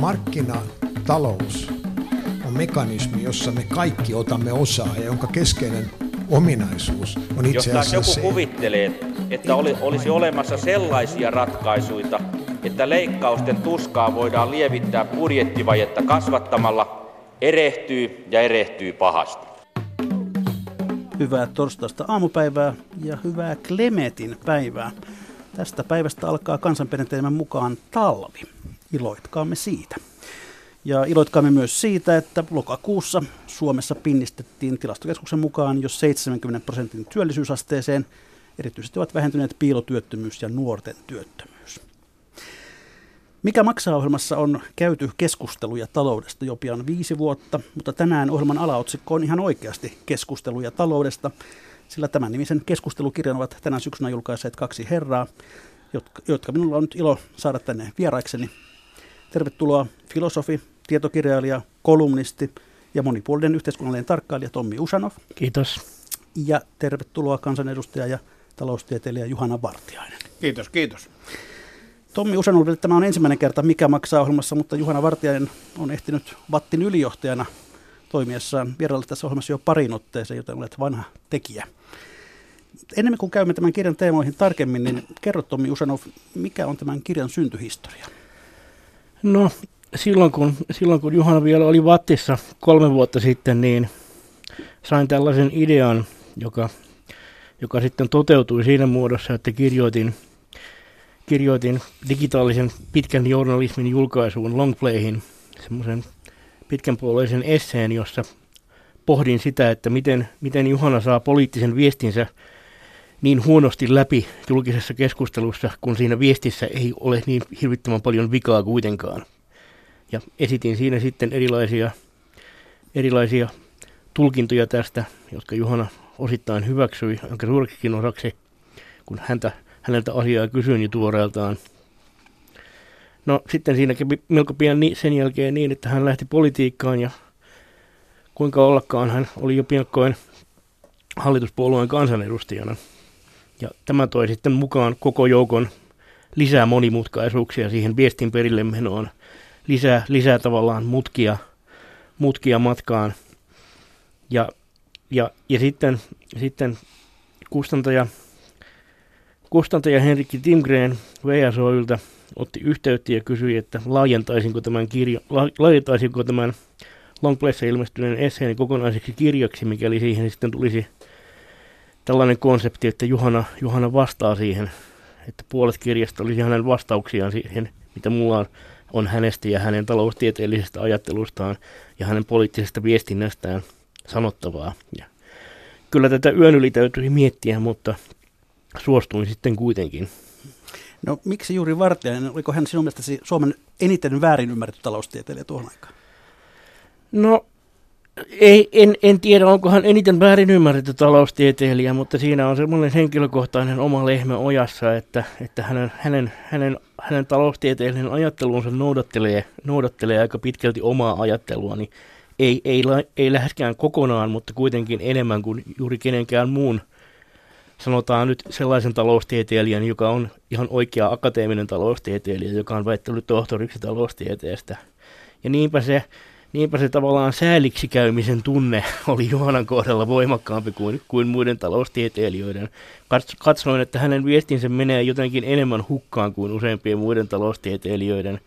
markkinatalous on mekanismi, jossa me kaikki otamme osaa ja jonka keskeinen ominaisuus on itse asiassa Jos joku se, kuvittelee, että oli, olisi olemassa sellaisia ratkaisuja, että leikkausten tuskaa voidaan lievittää budjettivajetta kasvattamalla, erehtyy ja erehtyy pahasti. Hyvää torstaista aamupäivää ja hyvää Klemetin päivää. Tästä päivästä alkaa kansanperinteemme mukaan talvi. Iloitkaamme siitä. Ja iloitkaamme myös siitä, että lokakuussa Suomessa pinnistettiin tilastokeskuksen mukaan jo 70 prosentin työllisyysasteeseen. Erityisesti ovat vähentyneet piilotyöttömyys ja nuorten työttömyys. Mikä maksaa ohjelmassa on käyty keskusteluja taloudesta jo pian viisi vuotta, mutta tänään ohjelman alaotsikko on ihan oikeasti keskusteluja taloudesta, sillä tämän nimisen keskustelukirjan ovat tänä syksynä julkaiseet kaksi herraa, jotka, jotka minulla on nyt ilo saada tänne vieraikseni. Tervetuloa filosofi, tietokirjailija, kolumnisti ja monipuolinen yhteiskunnallinen tarkkailija Tommi Usanov. Kiitos. Ja tervetuloa kansanedustaja ja taloustieteilijä Juhana Vartiainen. Kiitos, kiitos. Tommi Usanoville tämä on ensimmäinen kerta Mikä maksaa ohjelmassa, mutta Juhana Vartiainen on ehtinyt Vattin ylijohtajana toimiessaan vierailla tässä ohjelmassa jo parin otteeseen, joten olet vanha tekijä. Ennen kuin käymme tämän kirjan teemoihin tarkemmin, niin kerro Tommi Usanov, mikä on tämän kirjan syntyhistoria? No silloin kun, silloin kun Juhana vielä oli Vattissa kolme vuotta sitten, niin sain tällaisen idean, joka, joka sitten toteutui siinä muodossa, että kirjoitin, kirjoitin digitaalisen pitkän journalismin julkaisuun Longplayhin semmoisen pitkänpuoleisen esseen, jossa pohdin sitä, että miten, miten Juhana saa poliittisen viestinsä niin huonosti läpi julkisessa keskustelussa, kun siinä viestissä ei ole niin hirvittävän paljon vikaa kuitenkaan. Ja esitin siinä sitten erilaisia, erilaisia tulkintoja tästä, jotka Juhana osittain hyväksyi, jonka suurkikin osaksi, kun häntä, häneltä asiaa kysyin jo tuoreeltaan. No sitten siinä kävi melko pian sen jälkeen niin, että hän lähti politiikkaan ja kuinka ollakaan hän oli jo piakkoin hallituspuolueen kansanedustajana. Ja tämä toi sitten mukaan koko joukon lisää monimutkaisuuksia siihen viestin perille menoon, lisää, lisää tavallaan mutkia, mutkia matkaan. Ja, ja, ja sitten, sitten kustantaja, kustantaja Henrikki Timgren VSOyltä otti yhteyttä ja kysyi, että laajentaisinko tämän, kirjo, laajentaisinko tämän Longplayssa ilmestyneen esseeni kokonaiseksi kirjaksi, mikäli siihen sitten tulisi tällainen konsepti, että Juhana, Juhana vastaa siihen, että puolet kirjasta olisi hänen vastauksiaan siihen, mitä mulla on, on hänestä ja hänen taloustieteellisestä ajattelustaan ja hänen poliittisesta viestinnästään sanottavaa. Ja kyllä tätä yön yli täytyy miettiä, mutta suostuin sitten kuitenkin. No miksi juuri Vartiainen? Oliko hän sinun mielestäsi Suomen eniten väärin ymmärretty taloustieteilijä tuohon aikaan? No ei, en, en tiedä, onko hän eniten väärin ymmärretty taloustieteilijä, mutta siinä on semmoinen henkilökohtainen oma lehmä ojassa, että, että hänen, hänen, hänen, hänen taloustieteellinen ajattelunsa noudattelee, noudattelee aika pitkälti omaa ajattelua, niin ei, ei, ei läheskään kokonaan, mutta kuitenkin enemmän kuin juuri kenenkään muun, sanotaan nyt sellaisen taloustieteilijän, joka on ihan oikea akateeminen taloustieteilijä, joka on väittänyt tohtoriksi taloustieteestä. Ja niinpä se niinpä se tavallaan sääliksi käymisen tunne oli Johanan kohdalla voimakkaampi kuin, kuin muiden taloustieteilijöiden. Katsoin, että hänen viestinsä menee jotenkin enemmän hukkaan kuin useimpien muiden taloustieteilijöiden,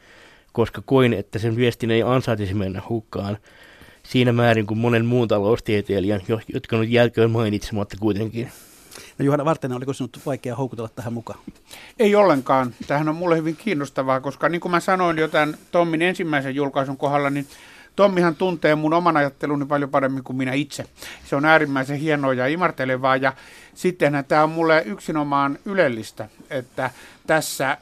koska koin, että sen viestin ei ansaitisi mennä hukkaan siinä määrin kuin monen muun taloustieteilijän, jotka nyt jälkeen mainitsematta kuitenkin. No Juhana Vartinen, oliko sinut vaikea houkutella tähän mukaan? Ei ollenkaan. Tähän on mulle hyvin kiinnostavaa, koska niin kuin mä sanoin jo tämän Tommin ensimmäisen julkaisun kohdalla, niin Tommihan tuntee mun oman ajatteluni paljon paremmin kuin minä itse. Se on äärimmäisen hienoa ja imartelevaa ja sittenhän tämä on mulle yksinomaan ylellistä, että tässä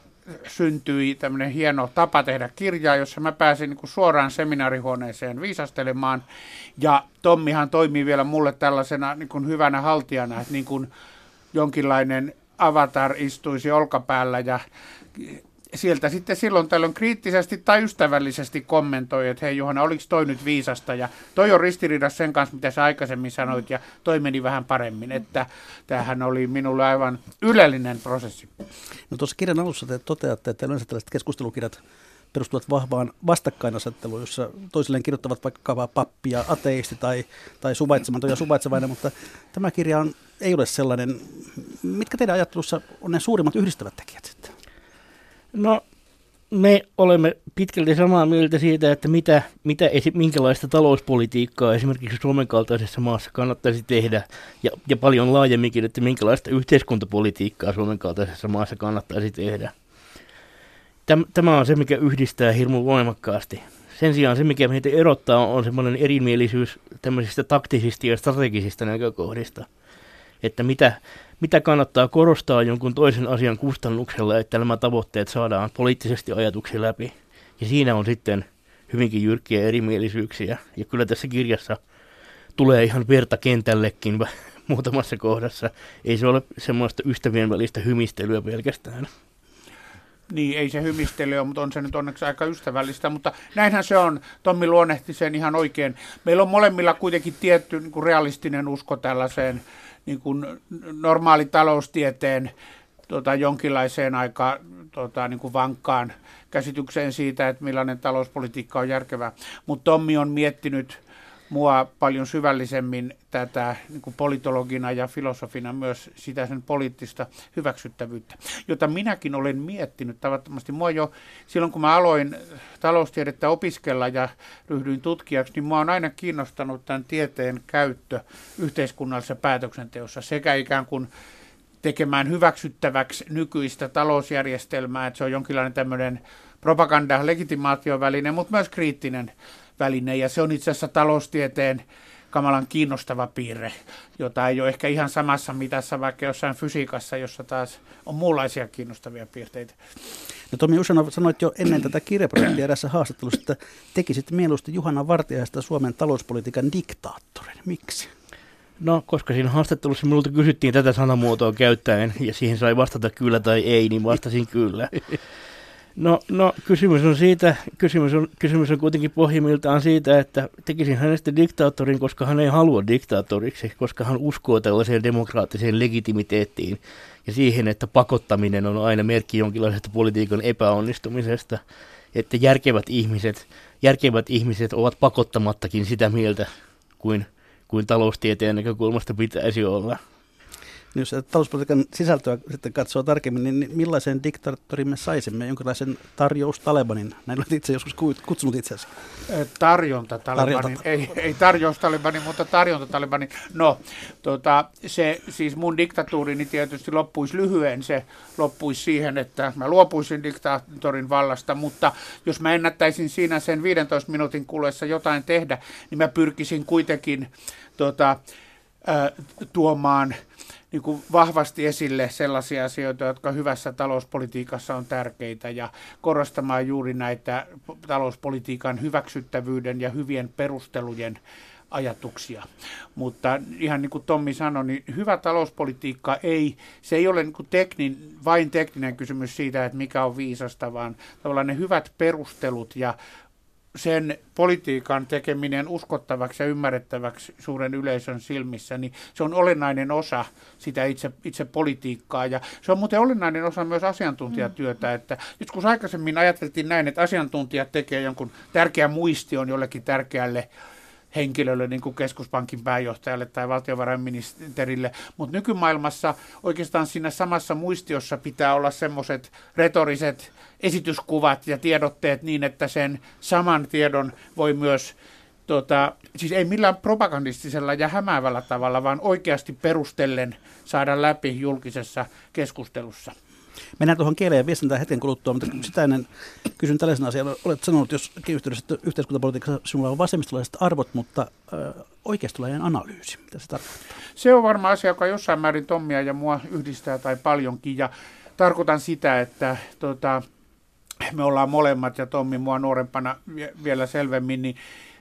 syntyi tämmöinen hieno tapa tehdä kirjaa, jossa mä pääsin niin suoraan seminaarihuoneeseen viisastelemaan. Ja Tommihan toimii vielä mulle tällaisena niin hyvänä haltijana, että niin jonkinlainen avatar istuisi olkapäällä ja sieltä sitten silloin tällöin kriittisesti tai ystävällisesti kommentoi, että hei Juhana, oliko toi nyt viisasta ja toi on ristiriidassa sen kanssa, mitä sä aikaisemmin sanoit ja toi meni vähän paremmin, että tämähän oli minulle aivan ylellinen prosessi. No tuossa kirjan alussa te toteatte, että yleensä tällaiset keskustelukirjat perustuvat vahvaan vastakkainasetteluun, jossa toisilleen kirjoittavat vaikka pappia, ateisti tai, tai suvaitsematon ja suvaitsevainen, mutta tämä kirja on, ei ole sellainen. Mitkä teidän ajattelussa on ne suurimmat yhdistävät tekijät? No me olemme pitkälti samaa mieltä siitä, että mitä, mitä esi- minkälaista talouspolitiikkaa esimerkiksi Suomen kaltaisessa maassa kannattaisi tehdä, ja, ja paljon laajemminkin, että minkälaista yhteiskuntapolitiikkaa Suomen kaltaisessa maassa kannattaisi tehdä. Täm, tämä on se, mikä yhdistää hirmu voimakkaasti. Sen sijaan se, mikä meitä erottaa, on semmoinen erimielisyys tämmöisistä taktisista ja strategisista näkökohdista. Että mitä, mitä kannattaa korostaa jonkun toisen asian kustannuksella, että nämä tavoitteet saadaan poliittisesti ajatuksi läpi. Ja siinä on sitten hyvinkin jyrkkiä erimielisyyksiä. Ja kyllä tässä kirjassa tulee ihan verta kentällekin muutamassa kohdassa. Ei se ole semmoista ystävien välistä hymistelyä pelkästään. Niin, ei se hymistely ole, mutta on se nyt onneksi aika ystävällistä, mutta näinhän se on. Tommi luonnehti sen ihan oikein. Meillä on molemmilla kuitenkin tietty niin kuin realistinen usko tällaiseen niin kuin normaali taloustieteen tota, jonkinlaiseen aika tota, niin kuin vankkaan käsitykseen siitä, että millainen talouspolitiikka on järkevää. Mutta Tommi on miettinyt mua paljon syvällisemmin tätä niin kuin politologina ja filosofina myös sitä sen poliittista hyväksyttävyyttä, jota minäkin olen miettinyt tavattomasti. Mua jo silloin, kun mä aloin taloustiedettä opiskella ja ryhdyin tutkijaksi, niin mua on aina kiinnostanut tämän tieteen käyttö yhteiskunnallisessa päätöksenteossa sekä ikään kuin tekemään hyväksyttäväksi nykyistä talousjärjestelmää, että se on jonkinlainen tämmöinen propaganda, legitimaatioväline, mutta myös kriittinen väline, ja se on itse asiassa taloustieteen kamalan kiinnostava piirre, jota ei ole ehkä ihan samassa mitassa vaikka jossain fysiikassa, jossa taas on muunlaisia kiinnostavia piirteitä. No Tomi Usanov, sanoit jo ennen tätä kirjaprojektia erässä haastattelussa, että tekisit mieluusti Juhana Vartiaista Suomen talouspolitiikan diktaattorin. Miksi? No, koska siinä haastattelussa minulta kysyttiin tätä sanamuotoa käyttäen, ja siihen sai vastata kyllä tai ei, niin vastasin kyllä. No, no kysymys on siitä, kysymys on, kysymys on kuitenkin pohjimmiltaan siitä, että tekisin hänestä diktaattorin, koska hän ei halua diktaattoriksi, koska hän uskoo tällaiseen demokraattiseen legitimiteettiin ja siihen, että pakottaminen on aina merkki jonkinlaisesta politiikan epäonnistumisesta, että järkevät ihmiset, järkevät ihmiset ovat pakottamattakin sitä mieltä kuin, kuin taloustieteen näkökulmasta pitäisi olla. Niin jos talouspolitiikan sisältöä sitten katsoo tarkemmin, niin millaisen diktaattorin me saisimme? Jonkinlaisen tarjous Talebanin? Näin olet itse joskus kutsunut itseäsi. Tarjonta Talebanin. Ei, ei tarjous Talebanin, mutta tarjonta Talebanin. No, tota, se, siis mun diktatuurini tietysti loppuisi lyhyen. Se loppuisi siihen, että mä luopuisin diktaattorin vallasta, mutta jos mä ennättäisin siinä sen 15 minuutin kuluessa jotain tehdä, niin mä pyrkisin kuitenkin tota, äh, tuomaan niin kuin vahvasti esille sellaisia asioita, jotka hyvässä talouspolitiikassa on tärkeitä ja korostamaan juuri näitä talouspolitiikan hyväksyttävyyden ja hyvien perustelujen ajatuksia. Mutta ihan niin kuin Tommi sanoi, niin hyvä talouspolitiikka ei, se ei ole niin kuin teknin, vain tekninen kysymys siitä, että mikä on viisasta, vaan tavallaan ne hyvät perustelut ja sen politiikan tekeminen uskottavaksi ja ymmärrettäväksi suuren yleisön silmissä, niin se on olennainen osa sitä itse, itse politiikkaa. Ja se on muuten olennainen osa myös asiantuntijatyötä, mm. että joskus aikaisemmin ajateltiin näin, että asiantuntijat tekee jonkun tärkeän muistion jollekin tärkeälle henkilölle, niin kuin keskuspankin pääjohtajalle tai valtiovarainministerille. Mutta nykymaailmassa oikeastaan siinä samassa muistiossa pitää olla semmoiset retoriset esityskuvat ja tiedotteet niin, että sen saman tiedon voi myös Tota, siis ei millään propagandistisella ja hämäävällä tavalla, vaan oikeasti perustellen saada läpi julkisessa keskustelussa. Mennään tuohon kieleen ja viestintään hetken kuluttua, mutta sitä ennen kysyn tällaisen asian. Olet sanonut jos yhteydessä, että yhteiskuntapolitiikassa sinulla on vasemmistolaiset arvot, mutta äh, oikeistolainen analyysi. Mitä se tarkoittaa? Se on varmaan asia, joka jossain määrin Tommia ja mua yhdistää tai paljonkin. Ja tarkoitan sitä, että tota, me ollaan molemmat ja Tommi mua nuorempana vielä selvemmin, niin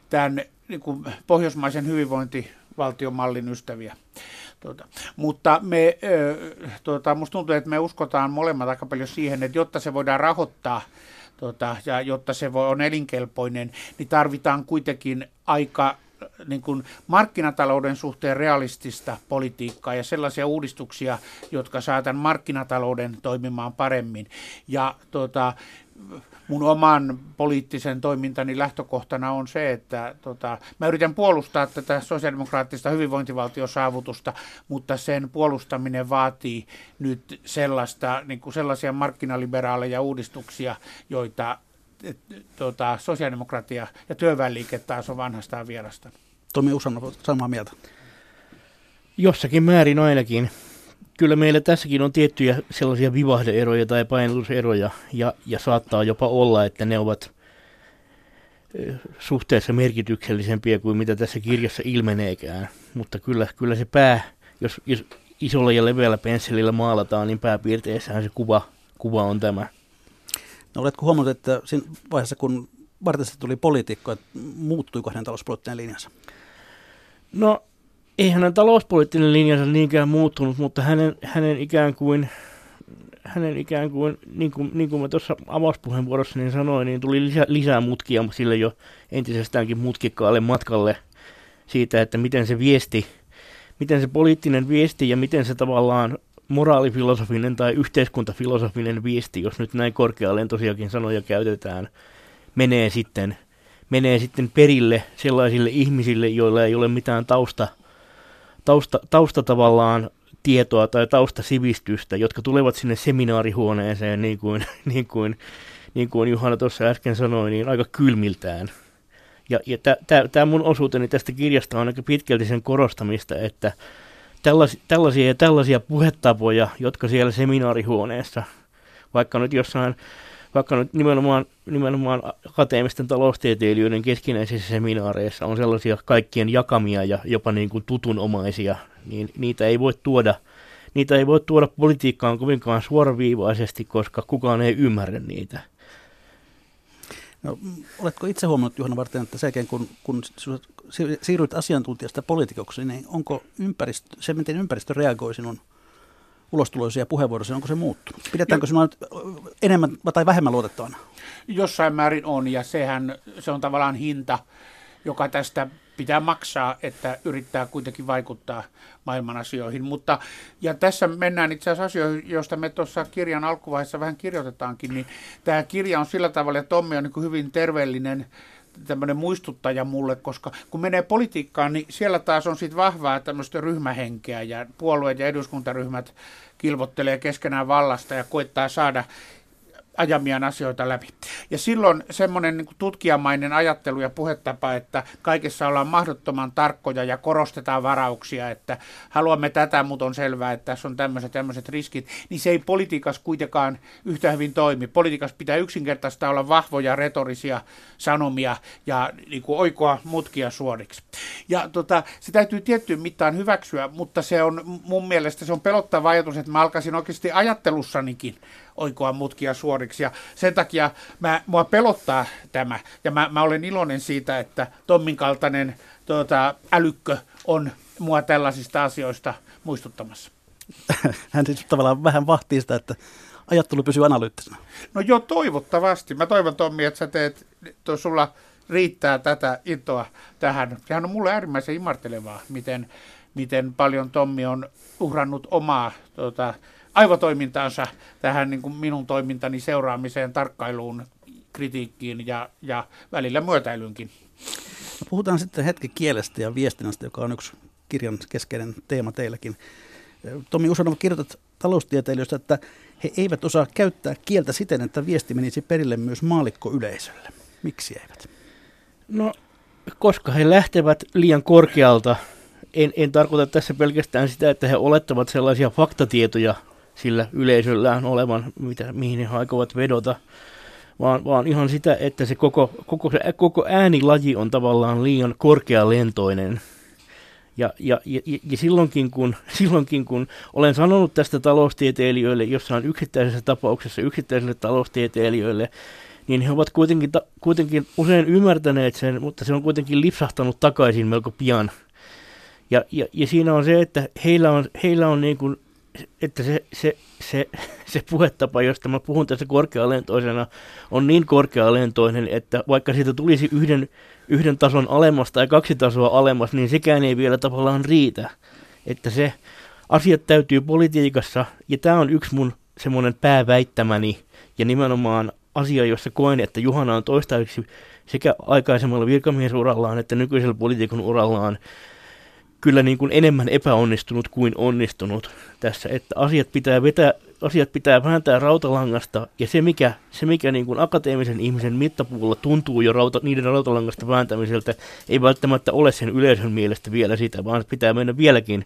tämän niin kuin pohjoismaisen hyvinvointivaltiomallin ystäviä. Tuota, mutta me, tuota, musta tuntuu, että me uskotaan molemmat aika paljon siihen, että jotta se voidaan rahoittaa tuota, ja jotta se voi, on elinkelpoinen, niin tarvitaan kuitenkin aika niin kuin markkinatalouden suhteen realistista politiikkaa ja sellaisia uudistuksia, jotka saatan markkinatalouden toimimaan paremmin. Ja tuota, mun oman poliittisen toimintani lähtökohtana on se, että tota, mä yritän puolustaa tätä sosiaalidemokraattista hyvinvointivaltiosaavutusta, mutta sen puolustaminen vaatii nyt sellaista, niin kuin sellaisia markkinaliberaaleja uudistuksia, joita et, tota, sosiaalidemokratia ja työväenliike taas on vanhastaan vierasta. Tomi Usanov, samaa mieltä. Jossakin määrin ainakin kyllä meillä tässäkin on tiettyjä sellaisia vivahdeeroja tai painotuseroja, ja, ja saattaa jopa olla, että ne ovat suhteessa merkityksellisempiä kuin mitä tässä kirjassa ilmeneekään. Mutta kyllä, kyllä se pää, jos, jos isolla ja leveällä pensselillä maalataan, niin pääpiirteissähän se kuva, kuva on tämä. No oletko huomannut, että siinä vaiheessa, kun Vartista tuli poliitikko, että muuttuiko hänen talouspoliittinen linjansa? No ei hänen talouspoliittinen linjansa niinkään muuttunut, mutta hänen, hänen ikään kuin, hänen ikään kuin, niin kuin, niin kuin mä tuossa avauspuheenvuorossa niin sanoin, niin tuli lisä, lisää mutkia sille jo entisestäänkin mutkikkaalle matkalle siitä, että miten se viesti, miten se poliittinen viesti ja miten se tavallaan moraalifilosofinen tai yhteiskuntafilosofinen viesti, jos nyt näin korkealentoisiakin sanoja käytetään, menee sitten, menee sitten perille sellaisille ihmisille, joilla ei ole mitään tausta – tausta, tausta tavallaan tietoa tai taustasivistystä, jotka tulevat sinne seminaarihuoneeseen, niin kuin, niin kuin, niin kuin Juhana tuossa äsken sanoi, niin aika kylmiltään. Ja, ja tämä mun osuuteni tästä kirjasta on aika pitkälti sen korostamista, että tällaisia, tällaisia ja tällaisia puhetapoja, jotka siellä seminaarihuoneessa, vaikka nyt jossain vaikka nyt nimenomaan, nimenomaan akateemisten taloustieteilijöiden keskinäisissä seminaareissa on sellaisia kaikkien jakamia ja jopa niin kuin tutunomaisia, niin niitä ei voi tuoda niitä ei voi tuoda politiikkaan kovinkaan suoraviivaisesti, koska kukaan ei ymmärrä niitä. No, oletko itse huomannut, Juhana Varten, että sen kun, kun siirryt asiantuntijasta poliitikoksi, niin onko ympäristö, se, miten ympäristö reagoi sinun ulostuloisia puheenvuoroja, onko se muuttunut? Pidetäänkö sinua nyt enemmän tai vähemmän luotettavana? Jossain määrin on, ja sehän se on tavallaan hinta, joka tästä pitää maksaa, että yrittää kuitenkin vaikuttaa maailman asioihin. Mutta, ja tässä mennään itse asiassa asioihin, joista me tuossa kirjan alkuvaiheessa vähän kirjoitetaankin, niin tämä kirja on sillä tavalla, että Tommi on niin hyvin terveellinen tämmöinen muistuttaja mulle, koska kun menee politiikkaan, niin siellä taas on sitten vahvaa tämmöistä ryhmähenkeä ja puolueet ja eduskuntaryhmät kilvottelee keskenään vallasta ja koittaa saada ajamiaan asioita läpi. Ja silloin semmoinen niin tutkijamainen ajattelu ja puhetapa, että kaikessa ollaan mahdottoman tarkkoja ja korostetaan varauksia, että haluamme tätä, mutta on selvää, että tässä on tämmöiset tämmöiset riskit, niin se ei politiikassa kuitenkaan yhtä hyvin toimi. Politiikassa pitää yksinkertaista olla vahvoja retorisia sanomia ja niin kuin oikoa mutkia suoriksi. Ja tota, se täytyy tiettyyn mittaan hyväksyä, mutta se on mun mielestä se on pelottava ajatus, että mä alkaisin oikeasti ajattelussanikin oikoa mutkia suoriksi. Ja sen takia mä, mua pelottaa tämä, ja mä, mä olen iloinen siitä, että Tommin kaltainen tuota, älykkö on mua tällaisista asioista muistuttamassa. Hän siis tavallaan vähän vahtii sitä, että ajattelu pysyy analyyttisena. No joo, toivottavasti. Mä toivon Tommi, että sä teet, to, sulla riittää tätä intoa tähän. Sehän on mulle äärimmäisen imartelevaa, miten, miten paljon Tommi on uhrannut omaa tuota, aivotoimintaansa tähän niin kuin minun toimintani seuraamiseen, tarkkailuun, kritiikkiin ja, ja välillä myötäilyynkin. No, puhutaan sitten hetki kielestä ja viestinnästä, joka on yksi kirjan keskeinen teema teilläkin. Tomi Usanov kirjoitat taloustieteilijöistä, että he eivät osaa käyttää kieltä siten, että viesti menisi perille myös maalikkoyleisölle. Miksi eivät? No, koska he lähtevät liian korkealta. En, en tarkoita tässä pelkästään sitä, että he olettavat sellaisia faktatietoja sillä yleisöllään olevan, mitä, mihin he aikovat vedota, vaan, vaan ihan sitä, että se koko, koko, se, koko äänilaji on tavallaan liian korkealentoinen. Ja, ja, ja, ja silloinkin, kun, silloinkin, kun olen sanonut tästä taloustieteilijöille jossain yksittäisessä tapauksessa yksittäisille taloustieteilijöille, niin he ovat kuitenkin, ta, kuitenkin usein ymmärtäneet sen, mutta se on kuitenkin lipsahtanut takaisin melko pian. Ja, ja, ja siinä on se, että heillä on, heillä on niin kuin että se, se, se, se puhetapa, josta mä puhun tässä korkealentoisena, on niin korkealentoinen, että vaikka siitä tulisi yhden, yhden tason alemmas tai kaksi tasoa alemmas, niin sekään ei vielä tavallaan riitä. Että se asiat täytyy politiikassa, ja tämä on yksi mun semmoinen pääväittämäni, ja nimenomaan asia, jossa koen, että Juhana on toistaiseksi sekä aikaisemmalla virkamiesurallaan että nykyisellä poliitikon urallaan kyllä niin kuin enemmän epäonnistunut kuin onnistunut tässä, että asiat pitää vetää, asiat pitää vääntää rautalangasta, ja se mikä, se mikä niin kuin akateemisen ihmisen mittapuulla tuntuu jo rauta, niiden rautalangasta vääntämiseltä, ei välttämättä ole sen yleisön mielestä vielä sitä, vaan pitää mennä vieläkin,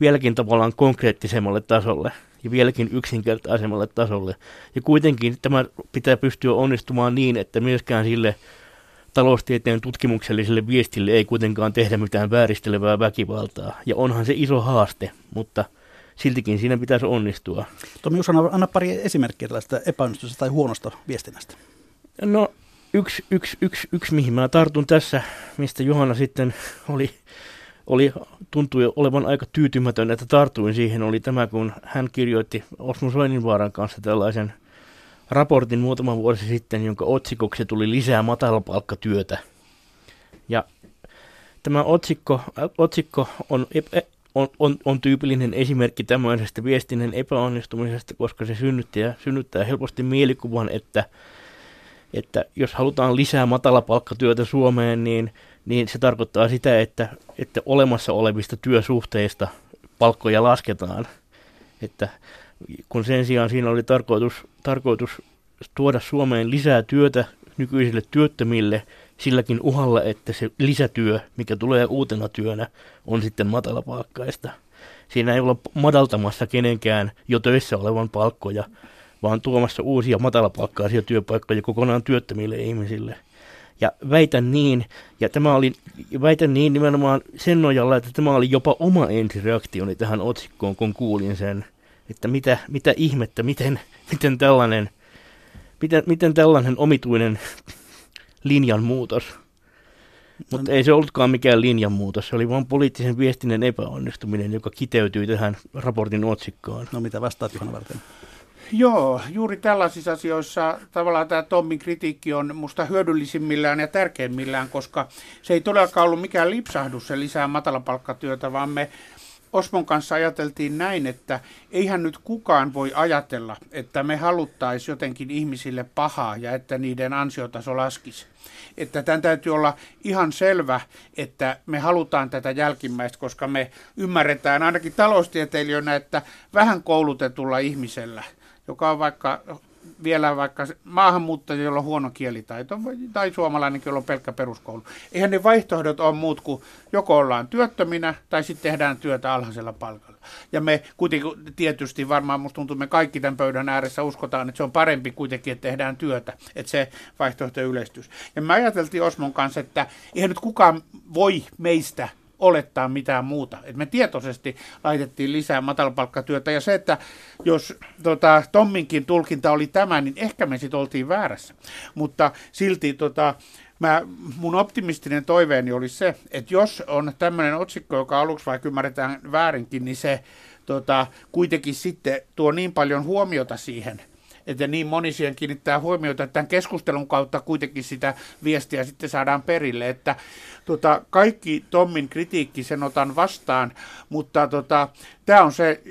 vieläkin tavallaan konkreettisemmalle tasolle ja vieläkin yksinkertaisemmalle tasolle. Ja kuitenkin tämä pitää pystyä onnistumaan niin, että myöskään sille taloustieteen tutkimukselliselle viestille ei kuitenkaan tehdä mitään vääristelevää väkivaltaa. Ja onhan se iso haaste, mutta siltikin siinä pitäisi onnistua. Tomi Usana, anna pari esimerkkiä tällaista epäonnistusta tai huonosta viestinnästä. No yksi, yksi, yksi, yksi, mihin mä tartun tässä, mistä Johanna sitten oli, oli, tuntui olevan aika tyytymätön, että tartuin siihen, oli tämä, kun hän kirjoitti Osmo Soininvaaran kanssa tällaisen – raportin muutama vuosi sitten, jonka otsikoksi tuli lisää matalapalkkatyötä. Ja tämä otsikko, otsikko on, on, on, on tyypillinen esimerkki tämmöisestä viestinnän epäonnistumisesta, koska se synnyttää, synnyttää helposti mielikuvan, että, että jos halutaan lisää matalapalkkatyötä Suomeen, niin, niin se tarkoittaa sitä, että, että olemassa olevista työsuhteista palkkoja lasketaan. Että kun sen sijaan siinä oli tarkoitus, tarkoitus tuoda Suomeen lisää työtä nykyisille työttömille silläkin uhalla, että se lisätyö, mikä tulee uutena työnä, on sitten matalapalkkaista. Siinä ei olla madaltamassa kenenkään jo töissä olevan palkkoja, vaan tuomassa uusia matalapalkkaisia työpaikkoja kokonaan työttömille ihmisille. Ja väitän niin, ja tämä oli, väitän niin nimenomaan sen nojalla, että tämä oli jopa oma ensireaktioni tähän otsikkoon, kun kuulin sen – että mitä, mitä ihmettä, miten, miten, tällainen, miten, miten tällainen omituinen linjanmuutos. Mutta no, ei se ollutkaan mikään linjanmuutos, se oli vain poliittisen viestinnän epäonnistuminen, joka kiteytyi tähän raportin otsikkoon. No mitä vastaat Johanna varten? Joo, juuri tällaisissa asioissa tavallaan tämä Tommin kritiikki on musta hyödyllisimmillään ja tärkeimmillään, koska se ei todellakaan ollut mikään lipsahdus se lisää matalapalkkatyötä, vaan me Osmon kanssa ajateltiin näin, että eihän nyt kukaan voi ajatella, että me haluttaisiin jotenkin ihmisille pahaa ja että niiden ansiotaso laskisi. Että tämän täytyy olla ihan selvä, että me halutaan tätä jälkimmäistä, koska me ymmärretään ainakin taloustieteilijöinä, että vähän koulutetulla ihmisellä, joka on vaikka vielä vaikka maahanmuuttaja, jolla on huono kielitaito, tai suomalainen, jolla on pelkkä peruskoulu. Eihän ne vaihtoehdot ole muut kuin joko ollaan työttöminä tai sitten tehdään työtä alhaisella palkalla. Ja me kuitenkin tietysti varmaan musta tuntuu, me kaikki tämän pöydän ääressä uskotaan, että se on parempi kuitenkin, että tehdään työtä, että se vaihtoehto yleistys. Ja me ajateltiin Osmon kanssa, että eihän nyt kukaan voi meistä olettaa mitään muuta. Et me tietoisesti laitettiin lisää matalapalkkatyötä ja se, että jos tota, Tomminkin tulkinta oli tämä, niin ehkä me sitten oltiin väärässä. Mutta silti tota, mä, mun optimistinen toiveeni oli se, että jos on tämmöinen otsikko, joka aluksi vaikka ymmärretään väärinkin, niin se tota, kuitenkin sitten tuo niin paljon huomiota siihen – että niin moni siihen kiinnittää huomiota, että tämän keskustelun kautta kuitenkin sitä viestiä sitten saadaan perille, että tota, kaikki Tommin kritiikki sen otan vastaan, mutta tota, tämä on se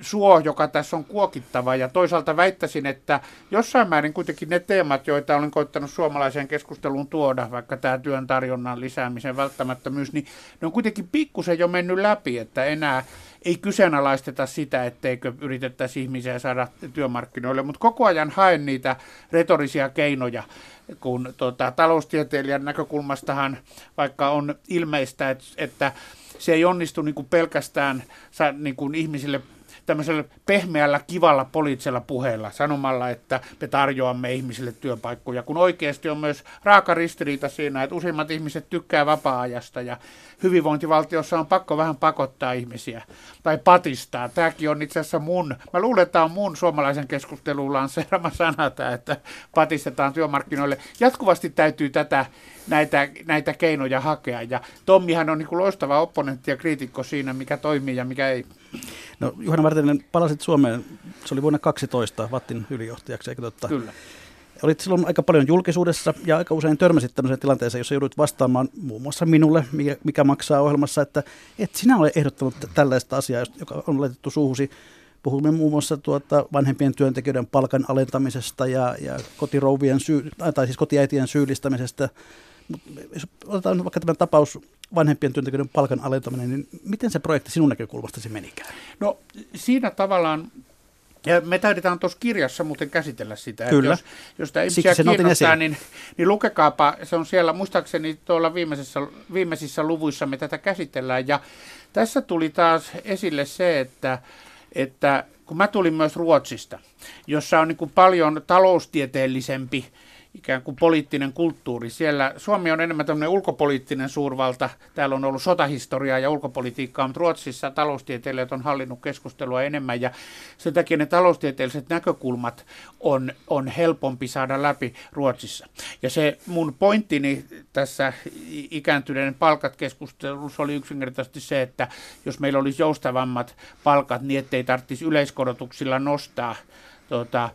suo, joka tässä on kuokittava. Ja toisaalta väittäisin, että jossain määrin kuitenkin ne teemat, joita olen koittanut suomalaiseen keskusteluun tuoda, vaikka tämä työn tarjonnan lisäämisen välttämättömyys, niin ne on kuitenkin pikkusen jo mennyt läpi, että enää ei kyseenalaisteta sitä, etteikö yritettäisi ihmisiä saada työmarkkinoille, mutta koko ajan haen niitä retorisia keinoja, kun tota, taloustieteilijän näkökulmastahan vaikka on ilmeistä, että, että se ei onnistu niin kuin pelkästään niin kuin ihmisille tämmöisellä pehmeällä, kivalla poliittisella puheella sanomalla, että me tarjoamme ihmisille työpaikkoja, kun oikeasti on myös raaka ristiriita siinä, että useimmat ihmiset tykkää vapaa-ajasta ja hyvinvointivaltiossa on pakko vähän pakottaa ihmisiä tai patistaa. Tämäkin on itse asiassa mun, mä luulen, että tämä on mun suomalaisen keskustelun lanseerama sana, että patistetaan työmarkkinoille. Jatkuvasti täytyy tätä, näitä, näitä keinoja hakea ja Tommihan on niin kuin loistava opponentti ja kriitikko siinä, mikä toimii ja mikä ei. No Juhana Martinen, palasit Suomeen, se oli vuonna 12 Vattin ylijohtajaksi, eikö totta? Kyllä. Olit silloin aika paljon julkisuudessa ja aika usein törmäsit tämmöiseen tilanteeseen, jossa joudut vastaamaan muun muassa minulle, mikä, mikä maksaa ohjelmassa, että et sinä ole ehdottanut tällaista asiaa, joka on laitettu suuhusi. Puhumme muun muassa tuota vanhempien työntekijöiden palkan alentamisesta ja, ja kotirouvien syy, tai siis kotiäitien syyllistämisestä. Jos otetaan vaikka tämä tapaus vanhempien työntekijöiden palkan alentaminen, niin miten se projekti sinun näkökulmasta se menikään? No siinä tavallaan ja me taidetaan tuossa kirjassa muuten käsitellä sitä. Kyllä. Että jos, jos tämä ihmisiä kiinnostaa, niin, niin lukekaapa. Se on siellä, muistaakseni tuolla viimeisissä, viimeisissä luvuissa me tätä käsitellään. Ja tässä tuli taas esille se, että, että kun mä tulin myös Ruotsista, jossa on niin kuin paljon taloustieteellisempi ikään kuin poliittinen kulttuuri. Siellä Suomi on enemmän tämmöinen ulkopoliittinen suurvalta. Täällä on ollut sotahistoriaa ja ulkopolitiikkaa, mutta Ruotsissa taloustieteilijät on hallinnut keskustelua enemmän ja sen takia ne taloustieteelliset näkökulmat on, on helpompi saada läpi Ruotsissa. Ja se mun pointtini tässä ikääntyneiden palkat keskustelussa oli yksinkertaisesti se, että jos meillä olisi joustavammat palkat, niin ettei tarvitsisi yleiskorotuksilla nostaa tuota,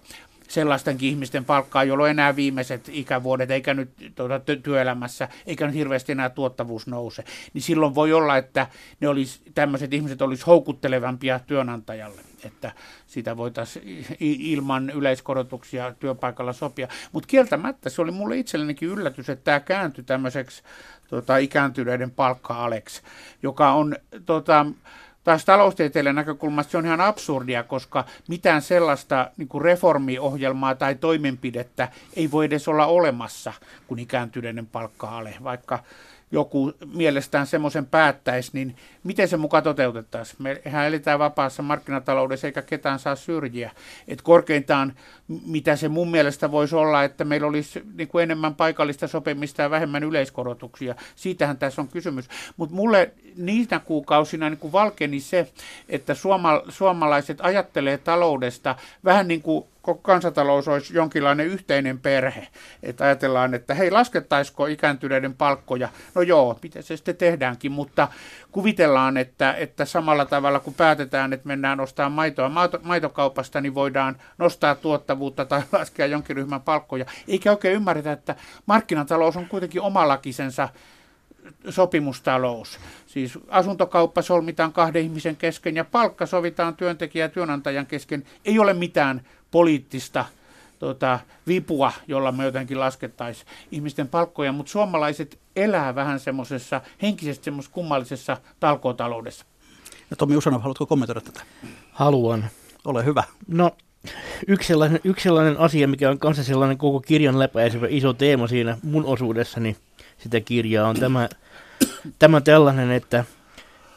sellaistenkin ihmisten palkkaa, jolla on enää viimeiset ikävuodet, eikä nyt tuota, työelämässä, eikä nyt hirveästi enää tuottavuus nouse, niin silloin voi olla, että ne olisi, tämmöiset ihmiset olisi houkuttelevampia työnantajalle, että sitä voitaisiin ilman yleiskorotuksia työpaikalla sopia. Mutta kieltämättä se oli mulle itsellenikin yllätys, että tämä kääntyi tämmöiseksi tota, ikääntyneiden palkka-aleksi, joka on tota, taas taloustieteilijän näkökulmasta se on ihan absurdia, koska mitään sellaista niin kuin reformiohjelmaa tai toimenpidettä ei voi edes olla olemassa, kun ikääntyneiden palkka-ale, vaikka joku mielestään semmoisen päättäisi, niin miten se mukaan toteutettaisiin? Mehän eletään vapaassa markkinataloudessa eikä ketään saa syrjiä. Et korkeintaan, mitä se mun mielestä voisi olla, että meillä olisi niin kuin enemmän paikallista sopimista ja vähemmän yleiskorotuksia. Siitähän tässä on kysymys. Mutta mulle niinä kuukausina niin kuin valkeni se, että suoma, suomalaiset ajattelee taloudesta vähän niin kuin kansantalous olisi jonkinlainen yhteinen perhe. Että ajatellaan, että hei, laskettaisiko ikääntyneiden palkkoja? No joo, miten se sitten tehdäänkin, mutta kuvitellaan, että, että samalla tavalla kun päätetään, että mennään ostamaan maitoa maitokaupasta, niin voidaan nostaa tuottavuutta tai laskea jonkin ryhmän palkkoja. Eikä oikein ymmärretä, että markkinatalous on kuitenkin omalakisensa sopimustalous. Siis asuntokauppa solmitaan kahden ihmisen kesken ja palkka sovitaan työntekijä ja työnantajan kesken. Ei ole mitään poliittista tota, vipua, jolla me jotenkin laskettaisiin ihmisten palkkoja, mutta suomalaiset elää vähän semmoisessa henkisesti semmoisessa kummallisessa talkootaloudessa. Ja Tomi Usanov, haluatko kommentoida tätä? Haluan. Ole hyvä. No, yksi sellainen, yksi sellainen asia, mikä on kanssa sellainen koko kirjan läpäisevä iso teema siinä mun osuudessani sitä kirjaa, on tämä, tämä tällainen, että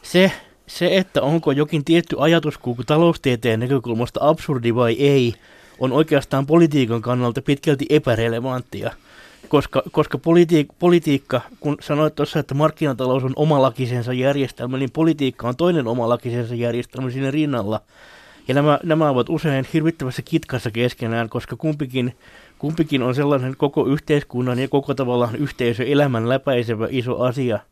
se, se, että onko jokin tietty ajatuskulku taloustieteen näkökulmasta absurdi vai ei, on oikeastaan politiikan kannalta pitkälti epärelevanttia. Koska, koska politiik- politiikka, kun sanoit tuossa, että markkinatalous on omalakisensa järjestelmä, niin politiikka on toinen omalakisensa järjestelmä siinä rinnalla. Ja nämä, nämä ovat usein hirvittävässä kitkassa keskenään, koska kumpikin, kumpikin on sellainen koko yhteiskunnan ja koko tavallaan yhteisöelämän läpäisevä iso asia –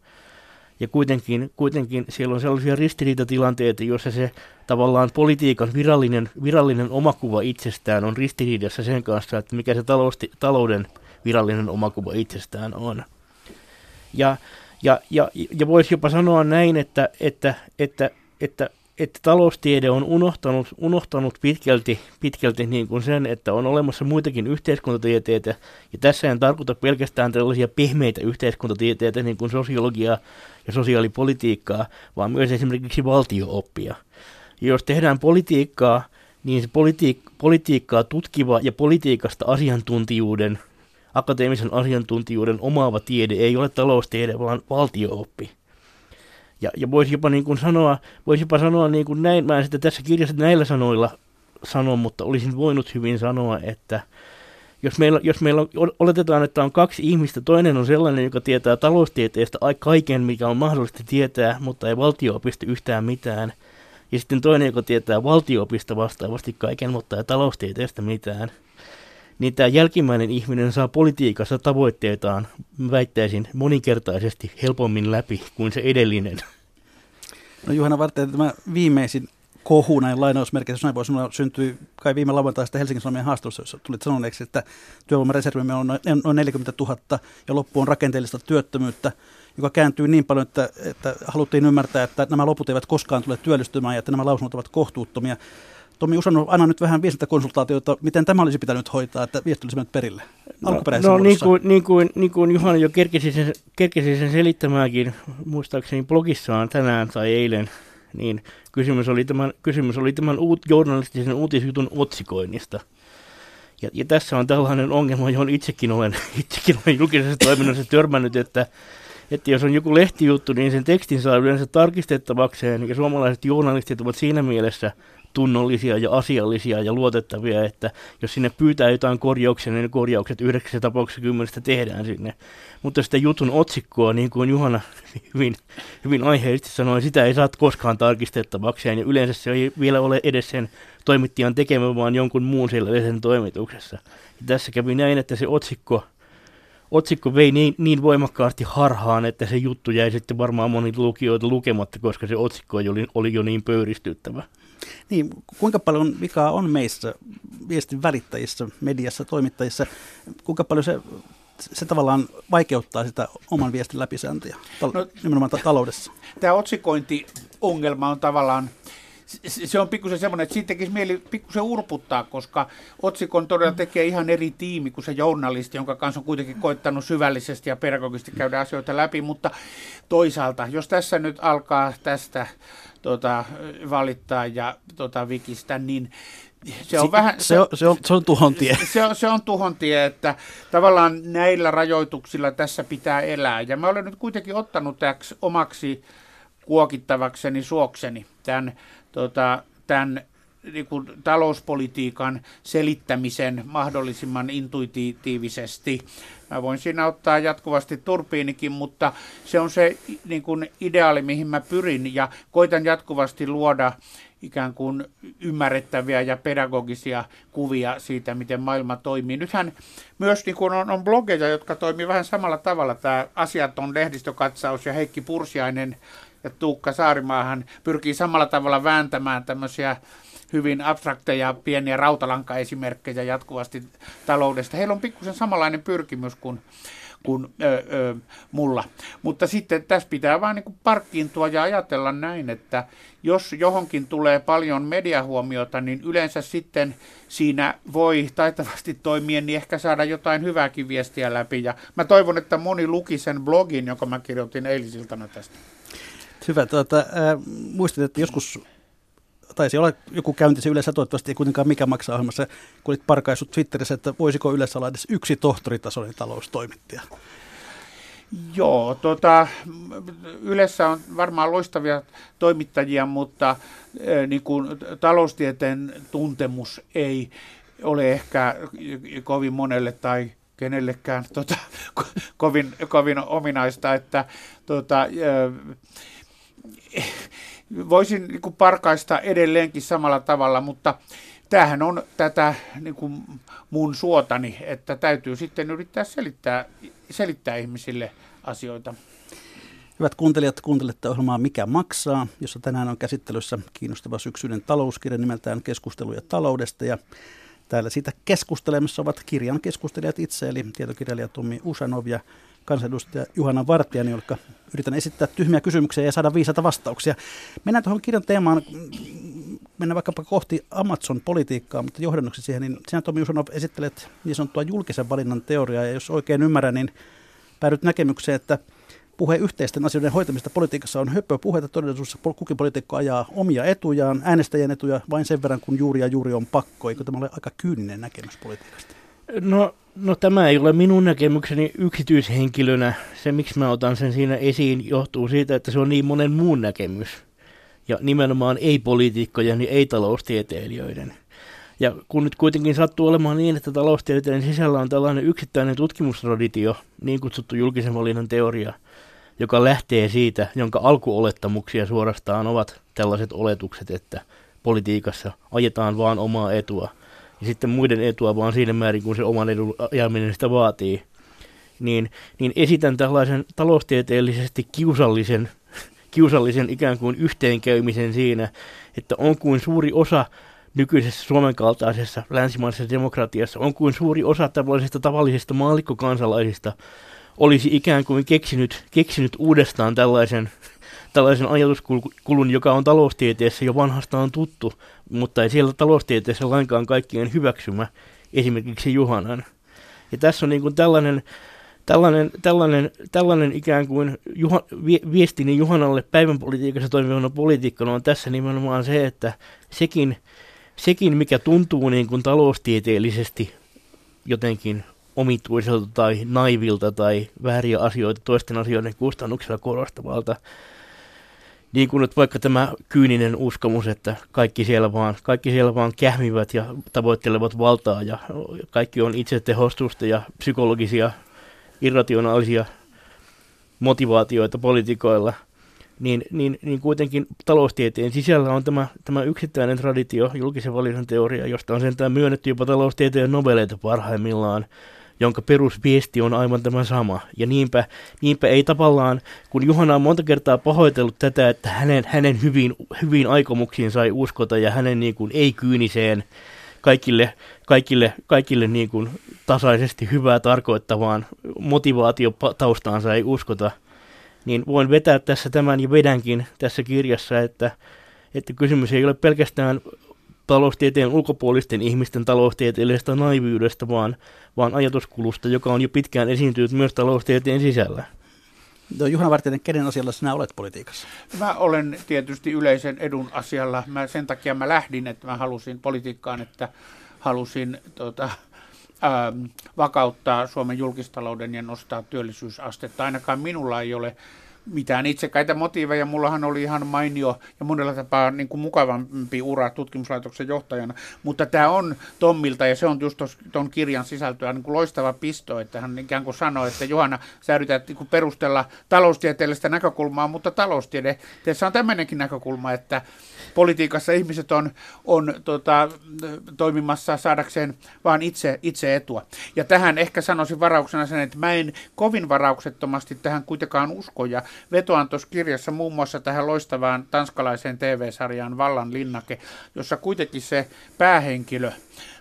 ja kuitenkin, kuitenkin siellä on sellaisia ristiriitatilanteita, joissa se tavallaan politiikan virallinen, virallinen omakuva itsestään on ristiriidassa sen kanssa, että mikä se talousti, talouden virallinen omakuva itsestään on. Ja, ja, ja, ja voisi jopa sanoa näin, että, että, että, että että taloustiede on unohtanut, unohtanut pitkälti, pitkälti niin kuin sen, että on olemassa muitakin yhteiskuntatieteitä, ja tässä en tarkoita pelkästään tällaisia pehmeitä yhteiskuntatieteitä, niin kuin sosiologiaa ja sosiaalipolitiikkaa, vaan myös esimerkiksi valtiooppia. Jos tehdään politiikkaa, niin se politi- politiikkaa tutkiva ja politiikasta asiantuntijuuden, akateemisen asiantuntijuuden omaava tiede ei ole taloustiede, vaan valtiooppi. Ja, ja voisi jopa niin kuin sanoa, voisi jopa sanoa niin kuin näin, mä en sitä tässä kirjassa näillä sanoilla sano, mutta olisin voinut hyvin sanoa, että jos meillä, jos meillä on, oletetaan, että on kaksi ihmistä, toinen on sellainen, joka tietää taloustieteestä kaiken, mikä on mahdollista tietää, mutta ei valtio-opista yhtään mitään, ja sitten toinen, joka tietää valtio-opista vastaavasti kaiken, mutta ei taloustieteestä mitään, niin tämä jälkimmäinen ihminen saa politiikassa tavoitteitaan, väittäisin, moninkertaisesti helpommin läpi kuin se edellinen. No Juhana Varteen, tämä viimeisin kohu näin lainausmerkeissä, näin voi sanoa, syntyi kai viime lauantaista Helsingin Sanomien haastattelussa, jossa tulit sanoneeksi, että työvoimareservimme on noin 40 000 ja loppu on rakenteellista työttömyyttä, joka kääntyy niin paljon, että, että haluttiin ymmärtää, että nämä loput eivät koskaan tule työllistymään ja että nämä lausunnot ovat kohtuuttomia. Tomi Usanov, anna nyt vähän viestintäkonsultaatiota, miten tämä olisi pitänyt hoitaa, että viesti olisi mennyt perille No, no niin, kuin, niin, kuin, niin kuin Juhani jo kerkesi sen, kerkesi sen selittämäänkin, muistaakseni blogissaan tänään tai eilen, niin kysymys oli tämän, kysymys oli tämän uut, journalistisen uutisjutun otsikoinnista. Ja, ja tässä on tällainen ongelma, johon itsekin olen, itsekin olen julkisessa toiminnassa törmännyt, että, että jos on joku lehtijuttu, niin sen tekstin saa yleensä tarkistettavakseen, ja suomalaiset journalistit ovat siinä mielessä tunnollisia ja asiallisia ja luotettavia, että jos sinne pyytää jotain korjauksia, niin ne korjaukset yhdeksässä tapauksessa kymmenestä tehdään sinne. Mutta sitä jutun otsikkoa, niin kuin Juhana hyvin, hyvin aiheellisesti sanoi, sitä ei saa koskaan tarkistettavakseen, ja yleensä se ei vielä ole edes sen toimittajan tekemä, vaan jonkun muun siellä sen toimituksessa. Ja tässä kävi näin, että se otsikko, otsikko vei niin, niin voimakkaasti harhaan, että se juttu jäi sitten varmaan moni lukijoita lukematta, koska se otsikko oli, oli jo niin pöyristyttävä. Niin, kuinka paljon vikaa on meissä viestin välittäjissä, mediassa, toimittajissa, kuinka paljon se, se tavallaan vaikeuttaa sitä oman viestin läpisääntöjä, tal- no, nimenomaan taloudessa? Tämä otsikointiongelma on tavallaan se on pikkusen semmoinen, että siitä tekisi mieli pikkusen urputtaa, koska otsikon todella tekee ihan eri tiimi kuin se journalisti, jonka kanssa on kuitenkin koittanut syvällisesti ja pedagogisesti käydä asioita läpi, mutta toisaalta, jos tässä nyt alkaa tästä tota, valittaa ja tota, vikistä, niin se on, vähän, se, on, se, on, se on tuhon tie. Se on, se on tuhon tie, että tavallaan näillä rajoituksilla tässä pitää elää. Ja mä olen nyt kuitenkin ottanut täksi omaksi kuokittavakseni suokseni tämän, tota, tämän niin kuin talouspolitiikan selittämisen mahdollisimman intuitiivisesti. Mä voin siinä ottaa jatkuvasti turpiinikin, mutta se on se niin kuin ideaali, mihin mä pyrin ja koitan jatkuvasti luoda ikään kuin ymmärrettäviä ja pedagogisia kuvia siitä, miten maailma toimii. Nythän myös niin kuin on, on blogeja, jotka toimii vähän samalla tavalla. Tämä Asiaton lehdistökatsaus ja Heikki Pursiainen ja Tuukka Saarimaahan pyrkii samalla tavalla vääntämään tämmöisiä hyvin abstrakteja pieniä rautalankaesimerkkejä jatkuvasti taloudesta. Heillä on pikkusen samanlainen pyrkimys kuin, kuin ö, ö, mulla. Mutta sitten tässä pitää vaan niin parkkiintua ja ajatella näin, että jos johonkin tulee paljon mediahuomiota, niin yleensä sitten siinä voi taitavasti toimia, niin ehkä saada jotain hyvääkin viestiä läpi. Ja mä toivon, että moni luki sen blogin, jonka mä kirjoitin eilisiltana tästä. Hyvä. Tuota, äh, muistin, että joskus taisi olla joku käyntisi yleensä, toivottavasti ei kuitenkaan mikä maksaa ohjelmassa, kun olit parkaissut Twitterissä, että voisiko yleensä olla edes yksi tohtoritasoinen taloustoimittaja? Joo, tota, Ylessä on varmaan loistavia toimittajia, mutta e, niin kuin, taloustieteen tuntemus ei ole ehkä kovin monelle tai kenellekään tota, ko, kovin, kovin ominaista, että tota, e, voisin niin kuin parkaista edelleenkin samalla tavalla, mutta tämähän on tätä niin kuin mun suotani, että täytyy sitten yrittää selittää, selittää ihmisille asioita. Hyvät kuuntelijat, kuuntelette ohjelmaa Mikä maksaa, jossa tänään on käsittelyssä kiinnostava syksyinen talouskirja nimeltään Keskusteluja taloudesta. Ja täällä siitä keskustelemassa ovat kirjan keskustelijat itse, eli tietokirjailija Tommi Usanov ja kansanedustaja Juhana Vartiani, jotka yritän esittää tyhmiä kysymyksiä ja saada viisata vastauksia. Mennään tuohon kirjan teemaan, mennään vaikkapa kohti Amazon-politiikkaa, mutta johdannoksi siihen, niin sinä Tomi Usanov esittelet niin sanottua julkisen valinnan teoriaa, ja jos oikein ymmärrän, niin päädyt näkemykseen, että puhe yhteisten asioiden hoitamista politiikassa on höpö puhetta. Todellisuudessa kukin poliitikko ajaa omia etujaan, äänestäjien etuja vain sen verran, kun juuri ja juuri on pakko. Eikö tämä ole aika kyyninen näkemys politiikasta? No, no tämä ei ole minun näkemykseni yksityishenkilönä. Se, miksi mä otan sen siinä esiin, johtuu siitä, että se on niin monen muun näkemys. Ja nimenomaan ei-poliitikkojen ja ei-taloustieteilijöiden. Ja kun nyt kuitenkin sattuu olemaan niin, että taloustieteen sisällä on tällainen yksittäinen tutkimusraditio, niin kutsuttu julkisen valinnan teoria, joka lähtee siitä, jonka alkuolettamuksia suorastaan ovat tällaiset oletukset, että politiikassa ajetaan vaan omaa etua – ja sitten muiden etua vaan siinä määrin, kun se oman edun ajaminen sitä vaatii, niin, niin esitän tällaisen taloustieteellisesti kiusallisen, kiusallisen ikään kuin yhteenkäymisen siinä, että on kuin suuri osa nykyisessä Suomen kaltaisessa länsimaisessa demokratiassa, on kuin suuri osa tällaisista tavallisista maallikkokansalaisista olisi ikään kuin keksinyt, keksinyt uudestaan tällaisen, tällaisen ajatuskulun, joka on taloustieteessä jo vanhastaan tuttu, mutta ei siellä taloustieteessä lainkaan kaikkien hyväksymä, esimerkiksi Juhanan. Ja tässä on niin kuin tällainen, tällainen, tällainen, tällainen ikään kuin Juha, viestini Juhanalle päivän politiikassa toimivana poliitikkona on tässä nimenomaan se, että sekin, sekin mikä tuntuu niin kuin taloustieteellisesti jotenkin omituiselta tai naivilta tai vääriä asioita toisten asioiden kustannuksella korostavalta, niin kuin nyt vaikka tämä kyyninen uskomus, että kaikki siellä vaan, kaikki siellä vaan kähmivät ja tavoittelevat valtaa ja kaikki on itsetehostusta ja psykologisia, irrationaalisia motivaatioita poliitikoilla, niin, niin, niin kuitenkin taloustieteen sisällä on tämä, tämä yksittäinen traditio, julkisen valinnan teoria, josta on sentään myönnetty jopa taloustieteen noveleita parhaimmillaan, jonka perusviesti on aivan tämä sama. Ja niinpä, niinpä ei tavallaan, kun Juhana on monta kertaa pahoitellut tätä, että hänen, hänen hyvin, hyvin aikomuksiin sai uskota ja hänen niin kuin ei-kyyniseen kaikille, kaikille, kaikille niin kuin tasaisesti hyvää tarkoittavaan motivaatiotaustaansa ei uskota, niin voin vetää tässä tämän ja vedänkin tässä kirjassa, että, että kysymys ei ole pelkästään taloustieteen ulkopuolisten ihmisten taloustieteellisestä naiviudesta, vaan, vaan ajatuskulusta, joka on jo pitkään esiintynyt myös taloustieteen sisällä. No, Juhana Vartinen, kenen asialla sinä olet politiikassa? Mä olen tietysti yleisen edun asialla. Mä, sen takia mä lähdin, että mä halusin politiikkaan, että halusin tota, ähm, vakauttaa Suomen julkistalouden ja nostaa työllisyysastetta. Ainakaan minulla ei ole mitään itsekäitä motiiveja. Mullahan oli ihan mainio ja monella tapaa niin kuin mukavampi ura tutkimuslaitoksen johtajana. Mutta tämä on Tommilta ja se on just tuon kirjan sisältöä niin kuin loistava pisto, että hän ikään kuin sanoi, että Johanna, sä yrität niin kuin perustella taloustieteellistä näkökulmaa, mutta taloustiede, tässä on tämmöinenkin näkökulma, että politiikassa ihmiset on, on tota, toimimassa saadakseen vaan itse, itse etua. Ja tähän ehkä sanoisin varauksena sen, että mä en kovin varauksettomasti tähän kuitenkaan usko ja vetoan tuossa kirjassa muun muassa tähän loistavaan tanskalaiseen TV-sarjaan Vallan linnake, jossa kuitenkin se päähenkilö,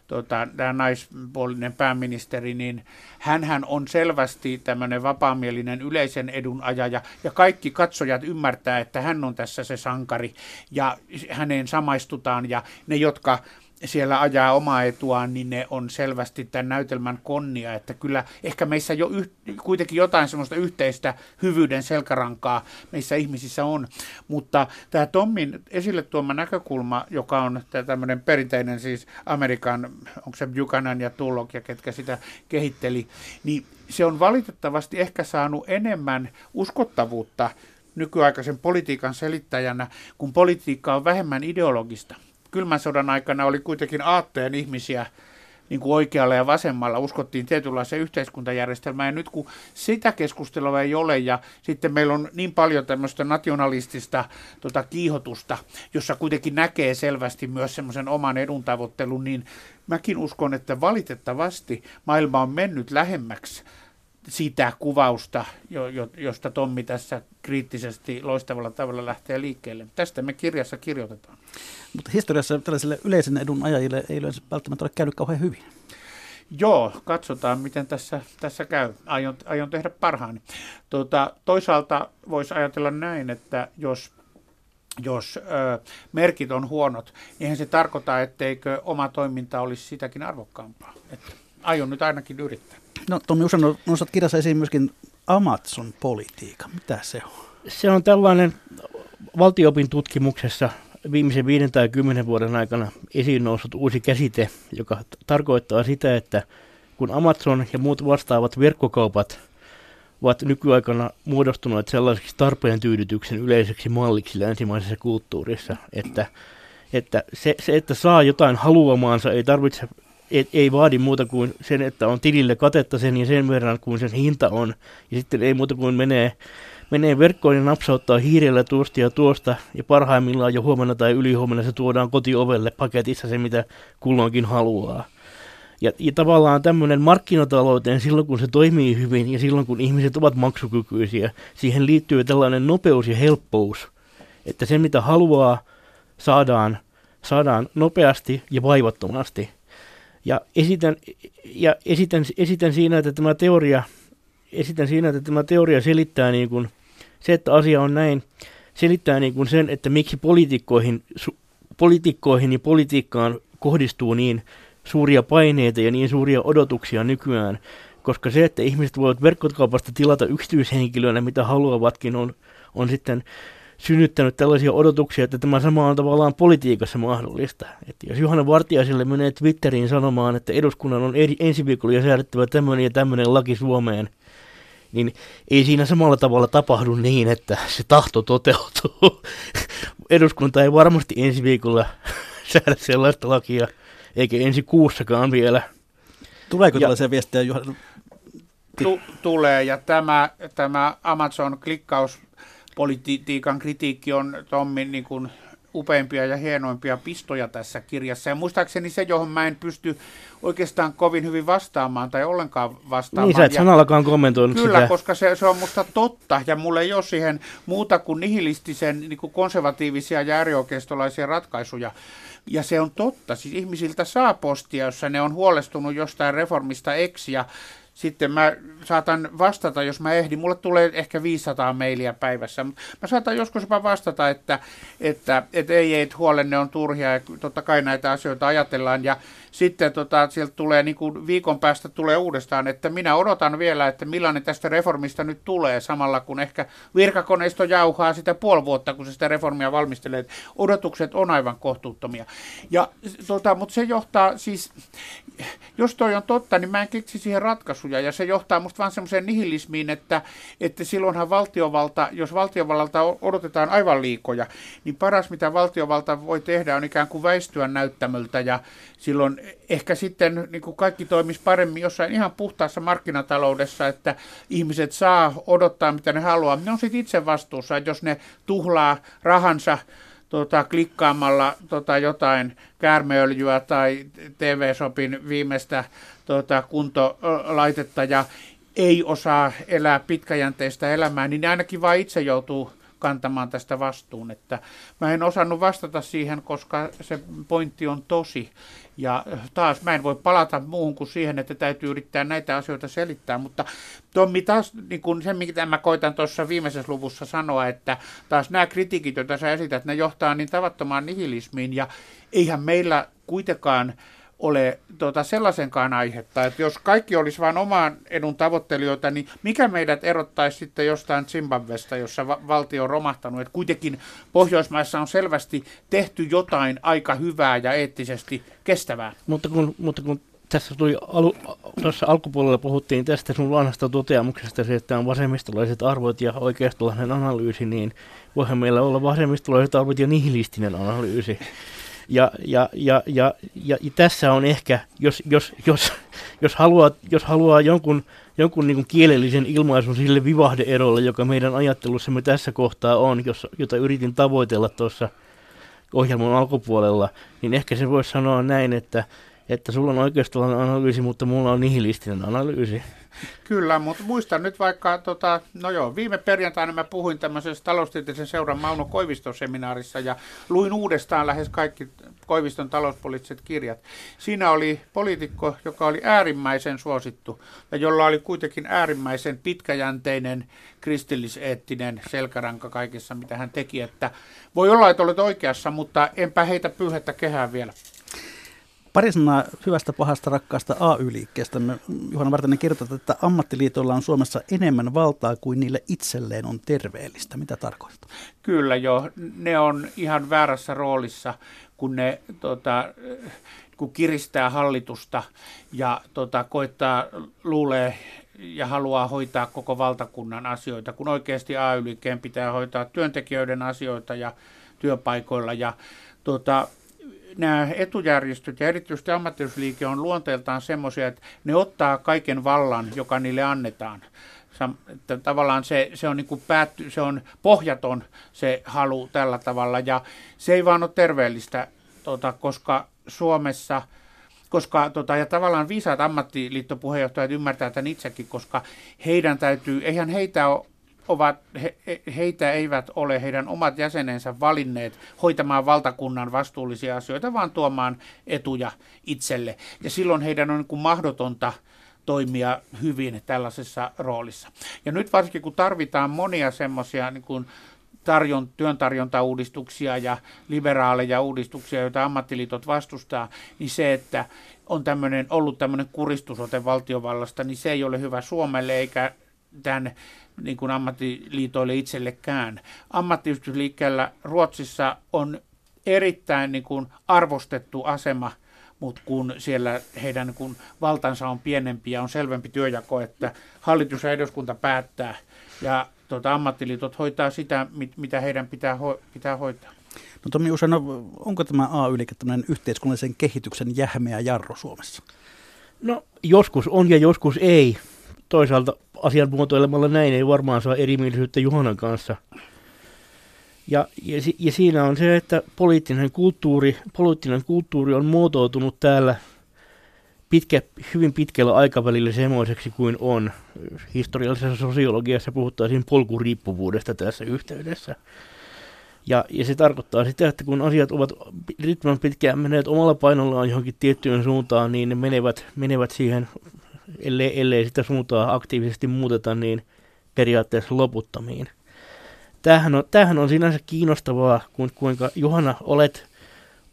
tota, tämä naispuolinen pääministeri, niin hän on selvästi tämmöinen vapaamielinen yleisen edun ajaja, ja kaikki katsojat ymmärtää, että hän on tässä se sankari, ja häneen samaistutaan, ja ne, jotka siellä ajaa omaa etuaan, niin ne on selvästi tämän näytelmän konnia, että kyllä ehkä meissä jo yh, kuitenkin jotain semmoista yhteistä hyvyyden selkärankaa meissä ihmisissä on, mutta tämä Tommin esille tuoma näkökulma, joka on tämmöinen perinteinen siis Amerikan, onko se Buchanan ja Tullock ja ketkä sitä kehitteli, niin se on valitettavasti ehkä saanut enemmän uskottavuutta nykyaikaisen politiikan selittäjänä, kun politiikka on vähemmän ideologista kylmän sodan aikana oli kuitenkin aatteen ihmisiä niin kuin oikealla ja vasemmalla, uskottiin tietynlaiseen yhteiskuntajärjestelmään, ja nyt kun sitä keskustelua ei ole, ja sitten meillä on niin paljon tämmöistä nationalistista tota, kiihotusta, jossa kuitenkin näkee selvästi myös semmoisen oman edun tavoittelun, niin mäkin uskon, että valitettavasti maailma on mennyt lähemmäksi sitä kuvausta, josta Tommi tässä kriittisesti loistavalla tavalla lähtee liikkeelle. Tästä me kirjassa kirjoitetaan. Mutta historiassa tällaisille yleisen edun ajajille ei yleensä välttämättä ole käynyt kauhean hyvin. Joo, katsotaan miten tässä, tässä käy. Aion, aion tehdä parhaani. Tuota, toisaalta voisi ajatella näin, että jos jos ö, merkit on huonot, niin se tarkoita, etteikö oma toiminta olisi sitäkin arvokkaampaa. Että aion nyt ainakin yrittää. No Tommi Usan nostat kirjassa esiin myöskin Amazon-politiikan. Mitä se on? Se on tällainen valtiopin tutkimuksessa viimeisen viiden tai kymmenen vuoden aikana esiin noussut uusi käsite, joka t- tarkoittaa sitä, että kun Amazon ja muut vastaavat verkkokaupat ovat nykyaikana muodostuneet sellaiseksi tarpeen tyydytyksen yleiseksi malliksi länsimaisessa kulttuurissa, että, että se, se, että saa jotain haluamaansa, ei tarvitse et, ei vaadi muuta kuin sen, että on tilille katetta sen ja sen verran kuin sen hinta on. Ja sitten ei muuta kuin menee, menee verkkoon ja napsauttaa hiirellä tuosta ja tuosta. Ja parhaimmillaan jo huomenna tai ylihuomenna se tuodaan kotiovelle paketissa se, mitä kulloinkin haluaa. Ja, ja tavallaan tämmöinen markkinatalouteen silloin, kun se toimii hyvin ja silloin, kun ihmiset ovat maksukykyisiä, siihen liittyy tällainen nopeus ja helppous, että se, mitä haluaa, saadaan, saadaan nopeasti ja vaivattomasti – ja esitän, ja esitän, esitän siinä, että tämä teoria, esitän siinä, että tämä teoria selittää niin kuin se, että asia on näin. selittää niin kuin sen, että miksi poliitikkoihin, su, poliitikkoihin ja politiikkaan kohdistuu niin suuria paineita ja niin suuria odotuksia nykyään, koska se, että ihmiset voivat verkkokaupasta tilata yksityishenkilöinä mitä haluavatkin, on, on sitten synnyttänyt tällaisia odotuksia, että tämä sama on tavallaan politiikassa mahdollista. Että jos Juhana Vartiaiselle menee Twitteriin sanomaan, että eduskunnan on eri, ensi viikolla jo säädettävä tämmöinen ja tämmöinen laki Suomeen, niin ei siinä samalla tavalla tapahdu niin, että se tahto toteutuu. Eduskunta ei varmasti ensi viikolla säädä sellaista lakia, eikä ensi kuussakaan vielä. Tuleeko ja, tällaisia viestejä, Juhana? Tu- tulee, ja tämä, tämä Amazon-klikkaus politiikan kritiikki on Tommin niin kuin upeimpia ja hienoimpia pistoja tässä kirjassa. Ja muistaakseni se, johon mä en pysty oikeastaan kovin hyvin vastaamaan tai ollenkaan vastaamaan. Niin, sä et sanallakaan kommentoinut Kyllä, sitä. koska se, se on musta totta ja mulle ei ole siihen muuta kuin nihilistisen niin kuin konservatiivisia ja äärioikeistolaisia ratkaisuja. Ja se on totta. Siis ihmisiltä saa postia, jossa ne on huolestunut jostain reformista X ja sitten mä saatan vastata, jos mä ehdin. Mulle tulee ehkä 500 mailia päivässä. Mä saatan joskus jopa vastata, että, että, että ei, ei, huolenne on turhia ja totta kai näitä asioita ajatellaan. Ja sitten tota, sieltä tulee niin kuin viikon päästä tulee uudestaan, että minä odotan vielä, että millainen tästä reformista nyt tulee, samalla kun ehkä virkakoneisto jauhaa sitä puoli vuotta, kun se sitä reformia valmistelee. Odotukset on aivan kohtuuttomia. Ja, tota, mutta se johtaa siis, jos toi on totta, niin mä en keksi siihen ratkaisuja, ja se johtaa musta vaan semmoiseen nihilismiin, että, että silloinhan valtiovalta, jos valtiovallalta odotetaan aivan liikoja, niin paras mitä valtiovalta voi tehdä on ikään kuin väistyä näyttämöltä, ja silloin ehkä sitten niin kuin kaikki toimisi paremmin jossain ihan puhtaassa markkinataloudessa, että ihmiset saa odottaa mitä ne haluaa. Ne on sitten itse vastuussa, että jos ne tuhlaa rahansa tota, klikkaamalla tota, jotain käärmeöljyä tai TV-sopin viimeistä tota, kuntolaitetta ja ei osaa elää pitkäjänteistä elämää, niin ne ainakin vain itse joutuu kantamaan tästä vastuun. Että mä en osannut vastata siihen, koska se pointti on tosi. Ja taas mä en voi palata muuhun kuin siihen, että täytyy yrittää näitä asioita selittää, mutta Tommi taas niin kun se, mitä mä koitan tuossa viimeisessä luvussa sanoa, että taas nämä kritiikit, joita sä esität, ne johtaa niin tavattomaan nihilismiin ja eihän meillä kuitenkaan ole tota, sellaisenkaan aihetta, että jos kaikki olisi vain omaan edun tavoittelijoita, niin mikä meidät erottaisi sitten jostain Zimbabwesta, jossa va- valtio on romahtanut, että kuitenkin Pohjoismaissa on selvästi tehty jotain aika hyvää ja eettisesti kestävää. Mutta kun, mutta kun tässä tuli alu, tuossa alkupuolella puhuttiin tästä sun vanhasta toteamuksesta, se, että on vasemmistolaiset arvot ja oikeistolainen analyysi, niin voihan meillä olla vasemmistolaiset arvot ja nihilistinen analyysi. Ja, ja, ja, ja, ja, ja tässä on ehkä, jos, jos, jos, jos haluaa, jos haluaa jonkun, jonkun niin kielellisen ilmaisun sille vivahdeerolle, joka meidän ajattelussamme tässä kohtaa on, jos, jota yritin tavoitella tuossa ohjelman alkupuolella, niin ehkä se voisi sanoa näin, että, että sulla on oikeastaan analyysi, mutta mulla on nihilistinen analyysi. Kyllä, mutta muistan nyt vaikka, tota, no joo, viime perjantaina mä puhuin tämmöisessä taloustieteellisen seuran Mauno Koiviston seminaarissa ja luin uudestaan lähes kaikki Koiviston talouspoliittiset kirjat. Siinä oli poliitikko, joka oli äärimmäisen suosittu ja jolla oli kuitenkin äärimmäisen pitkäjänteinen kristilliseettinen selkäranka kaikessa, mitä hän teki. Että voi olla, että olet oikeassa, mutta enpä heitä pyyhettä kehään vielä. Pari sanaa hyvästä, pahasta, rakkaasta AY-liikkeestä. Juhana Vartinen kirjoittaa, että ammattiliitoilla on Suomessa enemmän valtaa kuin niille itselleen on terveellistä. Mitä tarkoittaa? Kyllä jo. Ne on ihan väärässä roolissa, kun ne tota, kun kiristää hallitusta ja tota, koittaa, luulee ja haluaa hoitaa koko valtakunnan asioita, kun oikeasti AY-liikkeen pitää hoitaa työntekijöiden asioita ja työpaikoilla. Ja tota, nämä etujärjestöt ja erityisesti ammattiyhdysliike on luonteeltaan semmoisia, että ne ottaa kaiken vallan, joka niille annetaan. Että tavallaan se, se, on niin päätty, se on pohjaton se halu tällä tavalla ja se ei vaan ole terveellistä, tota, koska Suomessa koska tota, ja tavallaan viisaat ammattiliittopuheenjohtajat ymmärtää tämän itsekin, koska heidän täytyy, eihän heitä ole ovat, he, heitä eivät ole heidän omat jäsenensä valinneet hoitamaan valtakunnan vastuullisia asioita, vaan tuomaan etuja itselle. Ja silloin heidän on niin kuin mahdotonta toimia hyvin tällaisessa roolissa. Ja nyt varsinkin kun tarvitaan monia semmoisia niin tarjon, työn tarjontauudistuksia ja liberaaleja uudistuksia, joita ammattiliitot vastustaa, niin se, että on tämmöinen, ollut tämmöinen kuristusote valtiovallasta, niin se ei ole hyvä Suomelle eikä tämän niin kuin ammattiliitoille itsellekään. Ammattiyhdistysliikkeellä Ruotsissa on erittäin niin kuin arvostettu asema, mutta kun siellä heidän niin kuin valtansa on pienempi ja on selvempi työjako, että hallitus ja eduskunta päättää ja tuota, ammattiliitot hoitaa sitä, mit, mitä heidän pitää, ho, pitää hoitaa. No Tomi Usano, onko tämä AY-liike yhteiskunnallisen kehityksen jähmeä jarro Suomessa? No joskus on ja joskus ei. Toisaalta asian muotoilemalla näin ei varmaan saa erimielisyyttä Juhanan kanssa. Ja, ja, ja siinä on se, että poliittinen kulttuuri, poliittinen kulttuuri on muotoutunut täällä pitkä, hyvin pitkällä aikavälillä semmoiseksi kuin on. Historiallisessa sosiologiassa puhuttaisiin polkuriippuvuudesta tässä yhteydessä. Ja, ja se tarkoittaa sitä, että kun asiat ovat riittävän pitkään menneet omalla painollaan johonkin tiettyyn suuntaan, niin ne menevät, menevät siihen, ellei, ellei sitä suuntaa aktiivisesti muuteta, niin periaatteessa loputtamiin. Tämähän on, tämähän on sinänsä kiinnostavaa, kuinka Johanna olet,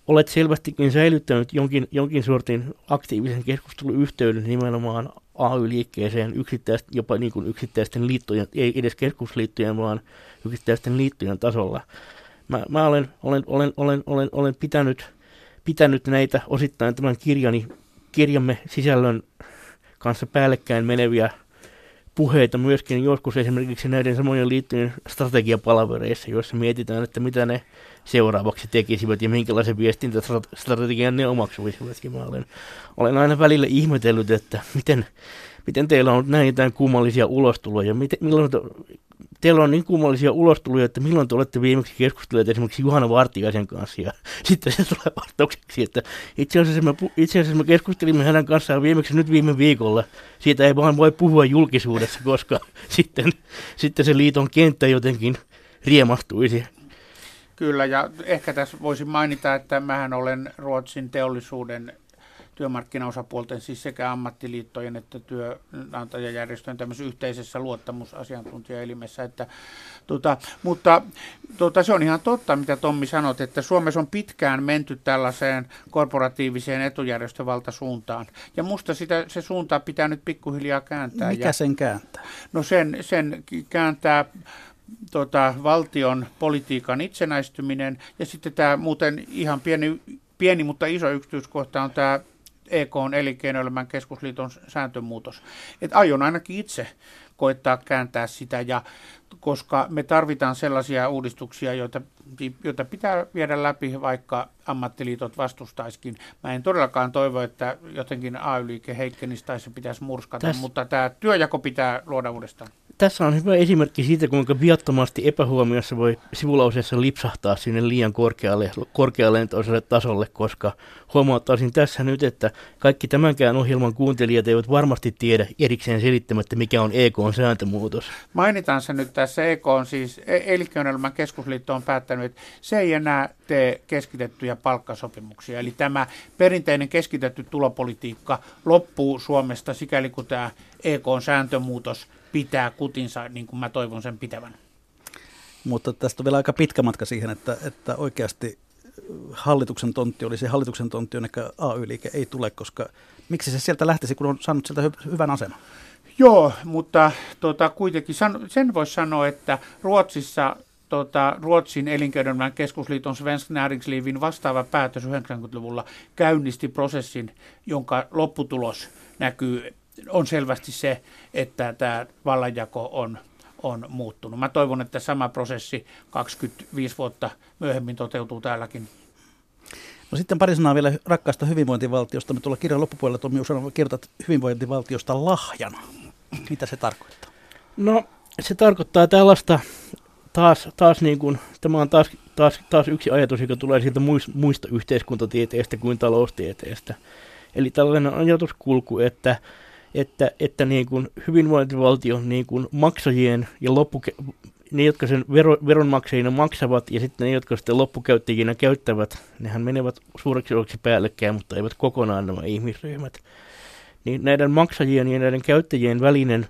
olet selvästikin säilyttänyt jonkin, jonkin sortin aktiivisen keskusteluyhteyden nimenomaan AY-liikkeeseen yksittäisten, jopa niin kuin yksittäisten liittojen, ei edes keskusliittojen, vaan yksittäisten liittojen tasolla. Mä, mä olen, olen, olen, olen, olen, olen pitänyt, pitänyt näitä osittain tämän kirjani, kirjamme sisällön kanssa päällekkäin meneviä puheita myöskin joskus esimerkiksi näiden samojen liittojen strategiapalavereissa, joissa mietitään, että mitä ne seuraavaksi tekisivät ja minkälaisen viestintästrategian ne omaksuisivat. Mä olen, olen aina välillä ihmetellyt, että miten, miten teillä on näin jotain kummallisia ulostuloja, miten, milloin teillä on niin kummallisia ulostuloja, että milloin te olette viimeksi keskustelleet esimerkiksi Juhana Vartiaisen kanssa. Ja sitten se tulee vastaukseksi, että itse asiassa, me, itse asiassa me keskustelimme hänen kanssaan viimeksi nyt viime viikolla. Siitä ei vaan voi puhua julkisuudessa, koska sitten, sitten se liiton kenttä jotenkin riemastuisi. Kyllä, ja ehkä tässä voisin mainita, että mähän olen Ruotsin teollisuuden työmarkkinaosapuolten, siis sekä ammattiliittojen että työnantajajärjestöjen tämmöisessä yhteisessä luottamusasiantuntijaelimessä. Että, tota, mutta tota, se on ihan totta, mitä Tommi sanot, että Suomessa on pitkään menty tällaiseen korporatiiviseen etujärjestövaltasuuntaan. Ja musta sitä, se suunta pitää nyt pikkuhiljaa kääntää. Mikä ja, sen kääntää? No sen, sen kääntää tota, valtion politiikan itsenäistyminen ja sitten tämä muuten ihan pieni, pieni mutta iso yksityiskohta on tämä EK on elinkeinoelämän keskusliiton sääntömuutos. Et aion ainakin itse koittaa kääntää sitä, ja koska me tarvitaan sellaisia uudistuksia, joita, joita pitää viedä läpi, vaikka ammattiliitot vastustaisikin. Mä en todellakaan toivo, että jotenkin AY-liike heikkenisi tai se pitäisi murskata, Täs... mutta tämä työjako pitää luoda uudestaan tässä on hyvä esimerkki siitä, kuinka viattomasti epähuomiossa voi sivulauseessa lipsahtaa sinne liian korkealle, korkealentoiselle tasolle, koska huomauttaisin tässä nyt, että kaikki tämänkään ohjelman kuuntelijat eivät varmasti tiedä erikseen selittämättä, mikä on EKn sääntömuutos. Mainitaan se nyt tässä EK on siis, e- Elinkeinoelämän keskusliitto on päättänyt, että se ei enää tee keskitettyjä palkkasopimuksia. Eli tämä perinteinen keskitetty tulopolitiikka loppuu Suomesta sikäli kun tämä EKn sääntömuutos pitää kutinsa, niin kuin mä toivon sen pitävän. Mutta tästä on vielä aika pitkä matka siihen, että, että oikeasti hallituksen tontti olisi hallituksen tontti, jonne AY-liike ei tule, koska miksi se sieltä lähtisi, kun on saanut sieltä hy- hyvän aseman? Joo, mutta tota, kuitenkin san, sen voisi sanoa, että Ruotsissa tota, Ruotsin elinkeinoelämän keskusliiton Svensk Näringslivin vastaava päätös 90-luvulla käynnisti prosessin, jonka lopputulos näkyy on selvästi se, että tämä vallanjako on, on muuttunut. Mä toivon, että sama prosessi 25 vuotta myöhemmin toteutuu täälläkin. No sitten pari sanaa vielä rakkaasta hyvinvointivaltiosta. Me tuolla kirjan loppupuolella Tommi Usano kirjoitat hyvinvointivaltiosta lahjana. Mitä se tarkoittaa? No se tarkoittaa tällaista taas, taas niin kuin, tämä on taas, taas, taas yksi ajatus, joka tulee siitä muista yhteiskuntatieteestä kuin taloustieteestä. Eli tällainen ajatuskulku, että että, että niin kuin hyvinvointivaltion niin kuin maksajien ja loppuke- ne, jotka sen vero, veronmaksajina maksavat ja sitten ne, jotka sitten loppukäyttäjinä käyttävät, nehän menevät suureksi osaksi päällekkäin, mutta eivät kokonaan nämä ihmisryhmät. Niin näiden maksajien ja näiden käyttäjien välinen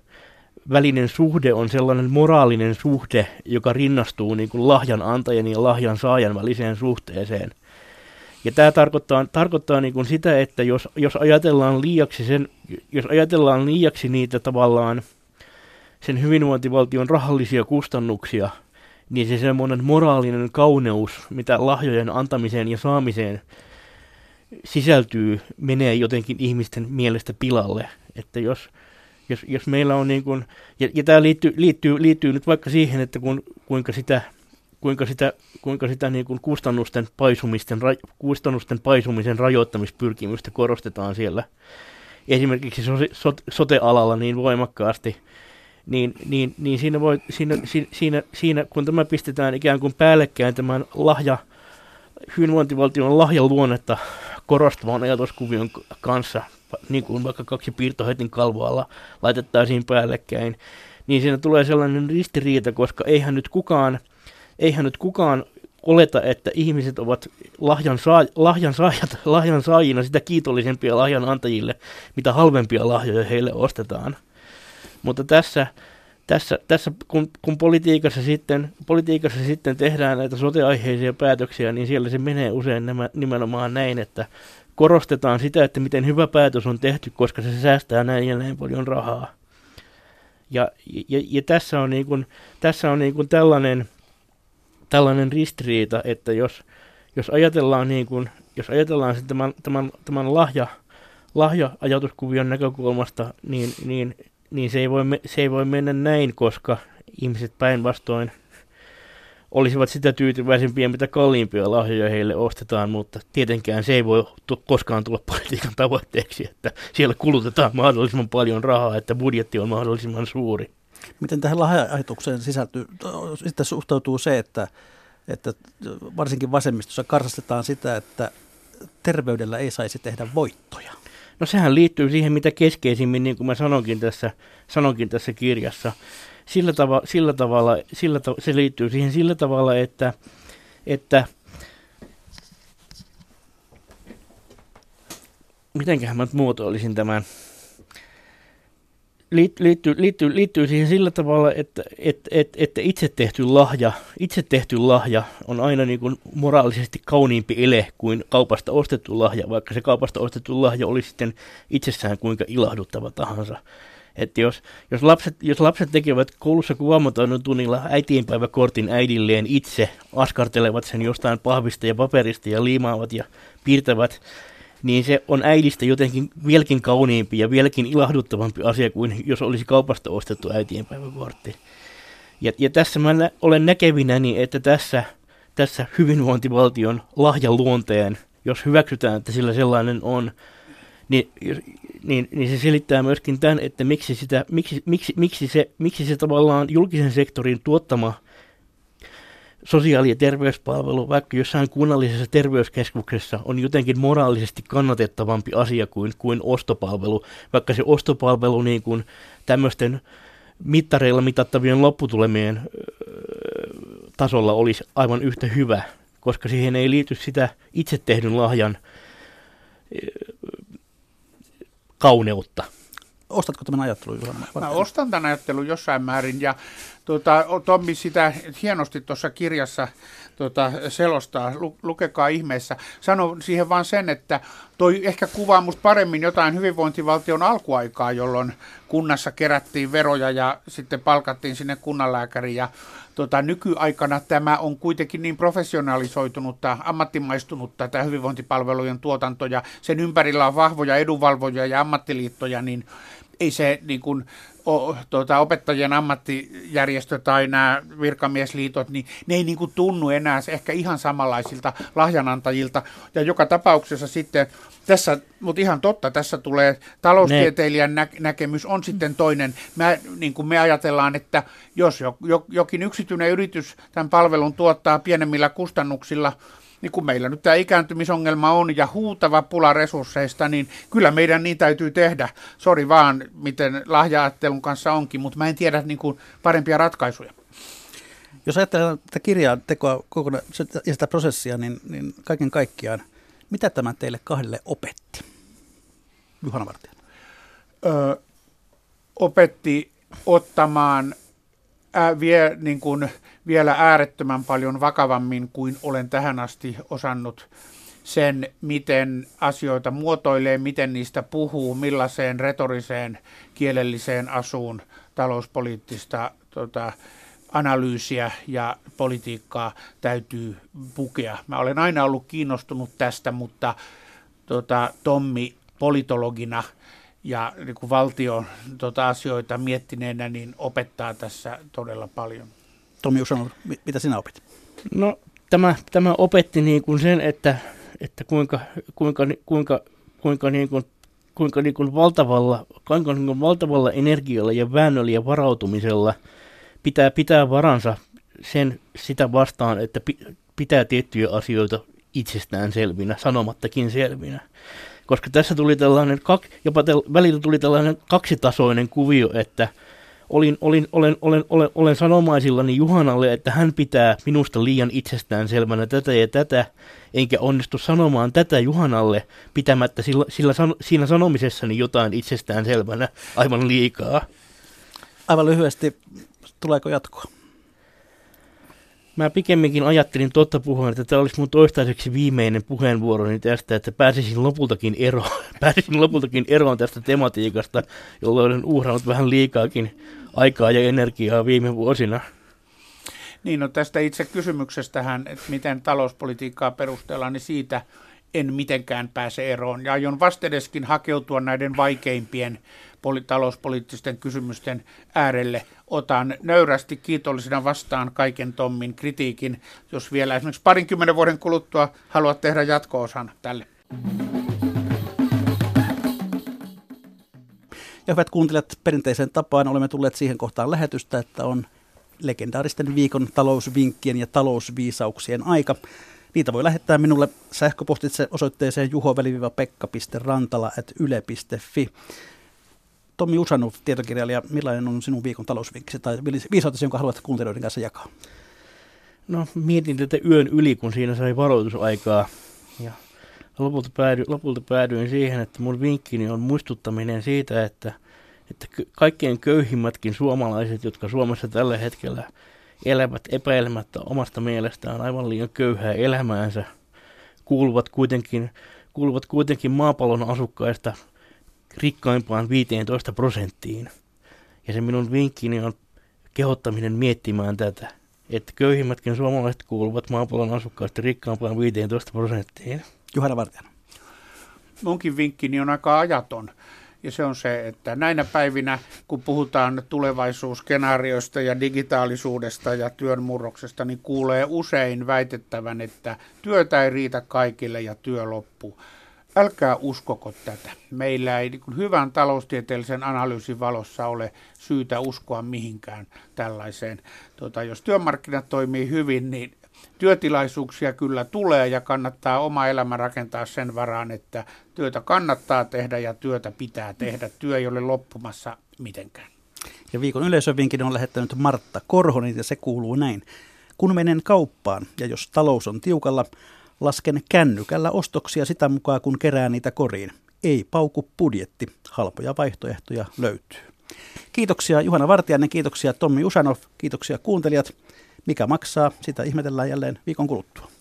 välinen suhde on sellainen moraalinen suhde, joka rinnastuu niin kuin lahjan antajan ja lahjan saajan väliseen suhteeseen. Ja tämä tarkoittaa, tarkoittaa niin kuin sitä, että jos, jos, ajatellaan liiaksi sen, jos ajatellaan liiaksi niitä tavallaan sen hyvinvointivaltion rahallisia kustannuksia, niin se semmoinen moraalinen kauneus, mitä lahjojen antamiseen ja saamiseen sisältyy, menee jotenkin ihmisten mielestä pilalle. Että jos, jos, jos meillä on niin kuin, ja, ja tämä liittyy, liittyy, liittyy nyt vaikka siihen, että kun, kuinka sitä, kuinka sitä, kuinka sitä niin kuin kustannusten, paisumisten, ra, kustannusten paisumisen rajoittamispyrkimystä korostetaan siellä. Esimerkiksi so, so, sote-alalla niin voimakkaasti, niin, niin, niin siinä, voi, siinä, siinä, siinä, kun tämä pistetään ikään kuin päällekkäin tämän lahja, hyvinvointivaltion lahjaluonnetta korostavan ajatuskuvion kanssa, niin kuin vaikka kaksi piirtohetin kalvoalla laitettaisiin päällekkäin, niin siinä tulee sellainen ristiriita, koska eihän nyt kukaan, eihän nyt kukaan oleta, että ihmiset ovat lahjan, saa, lahjan, saajat, lahjan saajina sitä kiitollisempia lahjan antajille, mitä halvempia lahjoja heille ostetaan. Mutta tässä, tässä, tässä kun, kun politiikassa, sitten, politiikassa sitten tehdään näitä soteaiheisia päätöksiä, niin siellä se menee usein nämä, nimenomaan näin, että korostetaan sitä, että miten hyvä päätös on tehty, koska se säästää näin ja näin paljon rahaa. Ja, ja, ja tässä on, niin kuin, tässä on niin kuin tällainen, tällainen ristiriita, että jos, jos ajatellaan, niin kuin, jos ajatellaan tämän, tämän, tämän lahja, lahja-ajatuskuvion näkökulmasta, niin, niin, niin se, ei voi, se ei voi mennä näin, koska ihmiset päinvastoin – olisivat sitä tyytyväisempiä, mitä kalliimpia lahjoja heille ostetaan, mutta tietenkään se ei voi tu- koskaan tulla politiikan tavoitteeksi, että siellä kulutetaan mahdollisimman paljon rahaa, että budjetti on mahdollisimman suuri. Miten tähän lahja-ajatukseen sisältyy, sitten suhtautuu se, että, että varsinkin vasemmistossa karsastetaan sitä, että terveydellä ei saisi tehdä voittoja? No sehän liittyy siihen, mitä keskeisimmin, niin kuin mä sanonkin tässä, sanonkin tässä kirjassa, sillä, tava, sillä tavalla, sillä ta, se liittyy siihen sillä tavalla, että, että mitenköhän mä muotoilisin tämän, liittyy, liittyy, liittyy siihen sillä tavalla, että, että, että, että itse, tehty lahja, itse tehty lahja on aina niin kuin moraalisesti kauniimpi ele kuin kaupasta ostettu lahja, vaikka se kaupasta ostettu lahja olisi sitten itsessään kuinka ilahduttava tahansa. Että jos, jos, lapset, jos lapset tekevät koulussa kuvaamatoinnon tunnilla äitienpäiväkortin äidilleen itse, askartelevat sen jostain pahvista ja paperista ja liimaavat ja piirtävät, niin se on äidistä jotenkin vieläkin kauniimpi ja vieläkin ilahduttavampi asia kuin jos olisi kaupasta ostettu äitienpäiväkortti. Ja, ja tässä mä nä- olen näkevinäni, että tässä, tässä hyvinvointivaltion lahjaluonteen, jos hyväksytään, että sillä sellainen on, niin niin, niin se selittää myöskin tämän, että miksi, sitä, miksi, miksi, miksi, se, miksi se tavallaan julkisen sektorin tuottama sosiaali- ja terveyspalvelu, vaikka jossain kunnallisessa terveyskeskuksessa, on jotenkin moraalisesti kannatettavampi asia kuin, kuin ostopalvelu, vaikka se ostopalvelu niin kuin tämmöisten mittareilla mitattavien lopputulemien tasolla olisi aivan yhtä hyvä, koska siihen ei liity sitä itse tehdyn lahjan kauneutta. Ostatko tämän ajattelun? Mä ostan tämän ajattelun jossain määrin ja tuota, Tommi sitä hienosti tuossa kirjassa tuota, selostaa, Lu, lukekaa ihmeessä. Sano siihen vaan sen, että toi ehkä kuvaa musta paremmin jotain hyvinvointivaltion alkuaikaa, jolloin kunnassa kerättiin veroja ja sitten palkattiin sinne kunnanlääkäri ja tota, nykyaikana tämä on kuitenkin niin professionalisoitunutta, ammattimaistunutta tämä hyvinvointipalvelujen tuotanto ja sen ympärillä on vahvoja edunvalvoja ja ammattiliittoja, niin ei se niin kuin, o, tuota, opettajien ammattijärjestö tai nämä virkamiesliitot, niin ne ei niin kuin tunnu enää ehkä ihan samanlaisilta lahjanantajilta. Ja joka tapauksessa sitten tässä, mutta ihan totta, tässä tulee taloustieteilijän nä- näkemys on sitten toinen. Mä, niin kuin me ajatellaan, että jos jo, jo, jokin yksityinen yritys tämän palvelun tuottaa pienemmillä kustannuksilla, niin kun meillä nyt tämä ikääntymisongelma on ja huutava pula resursseista, niin kyllä meidän niin täytyy tehdä. Sori vaan, miten lahjaattelun kanssa onkin, mutta mä en tiedä niin kuin parempia ratkaisuja. Jos ajatellaan tätä kirjaa tekoa ja sitä prosessia, niin, niin kaiken kaikkiaan, mitä tämä teille kahdelle opetti? Juhana Vartija. Öö, opetti ottamaan ää, vie, niin kuin, vielä äärettömän paljon vakavammin kuin olen tähän asti osannut sen, miten asioita muotoilee, miten niistä puhuu, millaiseen retoriseen kielelliseen asuun talouspoliittista tota, analyysiä ja politiikkaa täytyy pukea. Mä olen aina ollut kiinnostunut tästä, mutta tota, Tommi politologina ja niin kuin valtion tota, asioita miettineenä niin opettaa tässä todella paljon. Tommi Usanov, mitä sinä opit? No tämä, tämä opetti niin kuin sen, että, että kuinka, kuinka, kuinka, kuinka, niin kuin, kuinka niin kuin valtavalla, kuinka niin kuin valtavalla energialla ja väännöllä ja varautumisella pitää pitää varansa sen, sitä vastaan, että pitää tiettyjä asioita itsestään selvinä, sanomattakin selvinä. Koska tässä tuli tällainen, jopa tel, välillä tuli tällainen kaksitasoinen kuvio, että olin, olin, olen, olen, olen, olen sanomaisillani Juhanalle, että hän pitää minusta liian itsestään selvänä tätä ja tätä, enkä onnistu sanomaan tätä Juhanalle pitämättä sillä, sillä siinä sanomisessani jotain itsestään selvänä aivan liikaa. Aivan lyhyesti, tuleeko jatkoa? Mä pikemminkin ajattelin totta puhuen, että tämä olisi mun toistaiseksi viimeinen puheenvuoroni tästä, että pääsisin lopultakin eroon, pääsisin lopultakin eroon tästä tematiikasta, jolla olen uhrannut vähän liikaakin aikaa ja energiaa viime vuosina. Niin, no tästä itse kysymyksestähän, että miten talouspolitiikkaa perustellaan, niin siitä en mitenkään pääse eroon. Ja aion vastedeskin hakeutua näiden vaikeimpien talouspoliittisten kysymysten äärelle. Otan nöyrästi kiitollisena vastaan kaiken Tommin kritiikin, jos vielä esimerkiksi parinkymmenen vuoden kuluttua haluat tehdä jatko-osan tälle. Ja hyvät kuuntelijat, perinteiseen tapaan olemme tulleet siihen kohtaan lähetystä, että on legendaaristen viikon talousvinkkien ja talousviisauksien aika. Niitä voi lähettää minulle sähköpostitse osoitteeseen juho-pekkapiste.rantala.yle.fi. Tommi Usanov, tietokirjailija, millainen on sinun viikon talousvinkkisi tai viisautesi, jonka haluat kuuntelijoiden kanssa jakaa? No mietin tätä yön yli, kun siinä sai varoitusaikaa ja lopulta, päädy, lopulta päädyin siihen, että mun vinkkini on muistuttaminen siitä, että, että kaikkein köyhimmätkin suomalaiset, jotka Suomessa tällä hetkellä elävät epäilemättä omasta mielestään aivan liian köyhää elämäänsä, kuuluvat kuitenkin, kuuluvat kuitenkin maapallon asukkaista rikkaimpaan 15 prosenttiin. Ja se minun vinkkini on kehottaminen miettimään tätä, että köyhimmätkin suomalaiset kuuluvat maapallon asukkaista rikkaampaan 15 prosenttiin. Juhana Vartijana. Munkin vinkkini on aika ajaton. Ja se on se, että näinä päivinä, kun puhutaan tulevaisuusskenaarioista ja digitaalisuudesta ja työn murroksesta, niin kuulee usein väitettävän, että työtä ei riitä kaikille ja työ loppuu älkää uskoko tätä. Meillä ei niin hyvän taloustieteellisen analyysin valossa ole syytä uskoa mihinkään tällaiseen. Tota, jos työmarkkinat toimii hyvin, niin työtilaisuuksia kyllä tulee ja kannattaa oma elämä rakentaa sen varaan, että työtä kannattaa tehdä ja työtä pitää tehdä. Työ ei ole loppumassa mitenkään. Ja viikon yleisövinkin on lähettänyt Martta Korhonen ja se kuuluu näin. Kun menen kauppaan ja jos talous on tiukalla, Lasken kännykällä ostoksia sitä mukaan, kun kerää niitä koriin. Ei pauku budjetti. Halpoja vaihtoehtoja löytyy. Kiitoksia Juhana Vartijainen, kiitoksia Tommi Usanov, kiitoksia kuuntelijat. Mikä maksaa, sitä ihmetellään jälleen viikon kuluttua.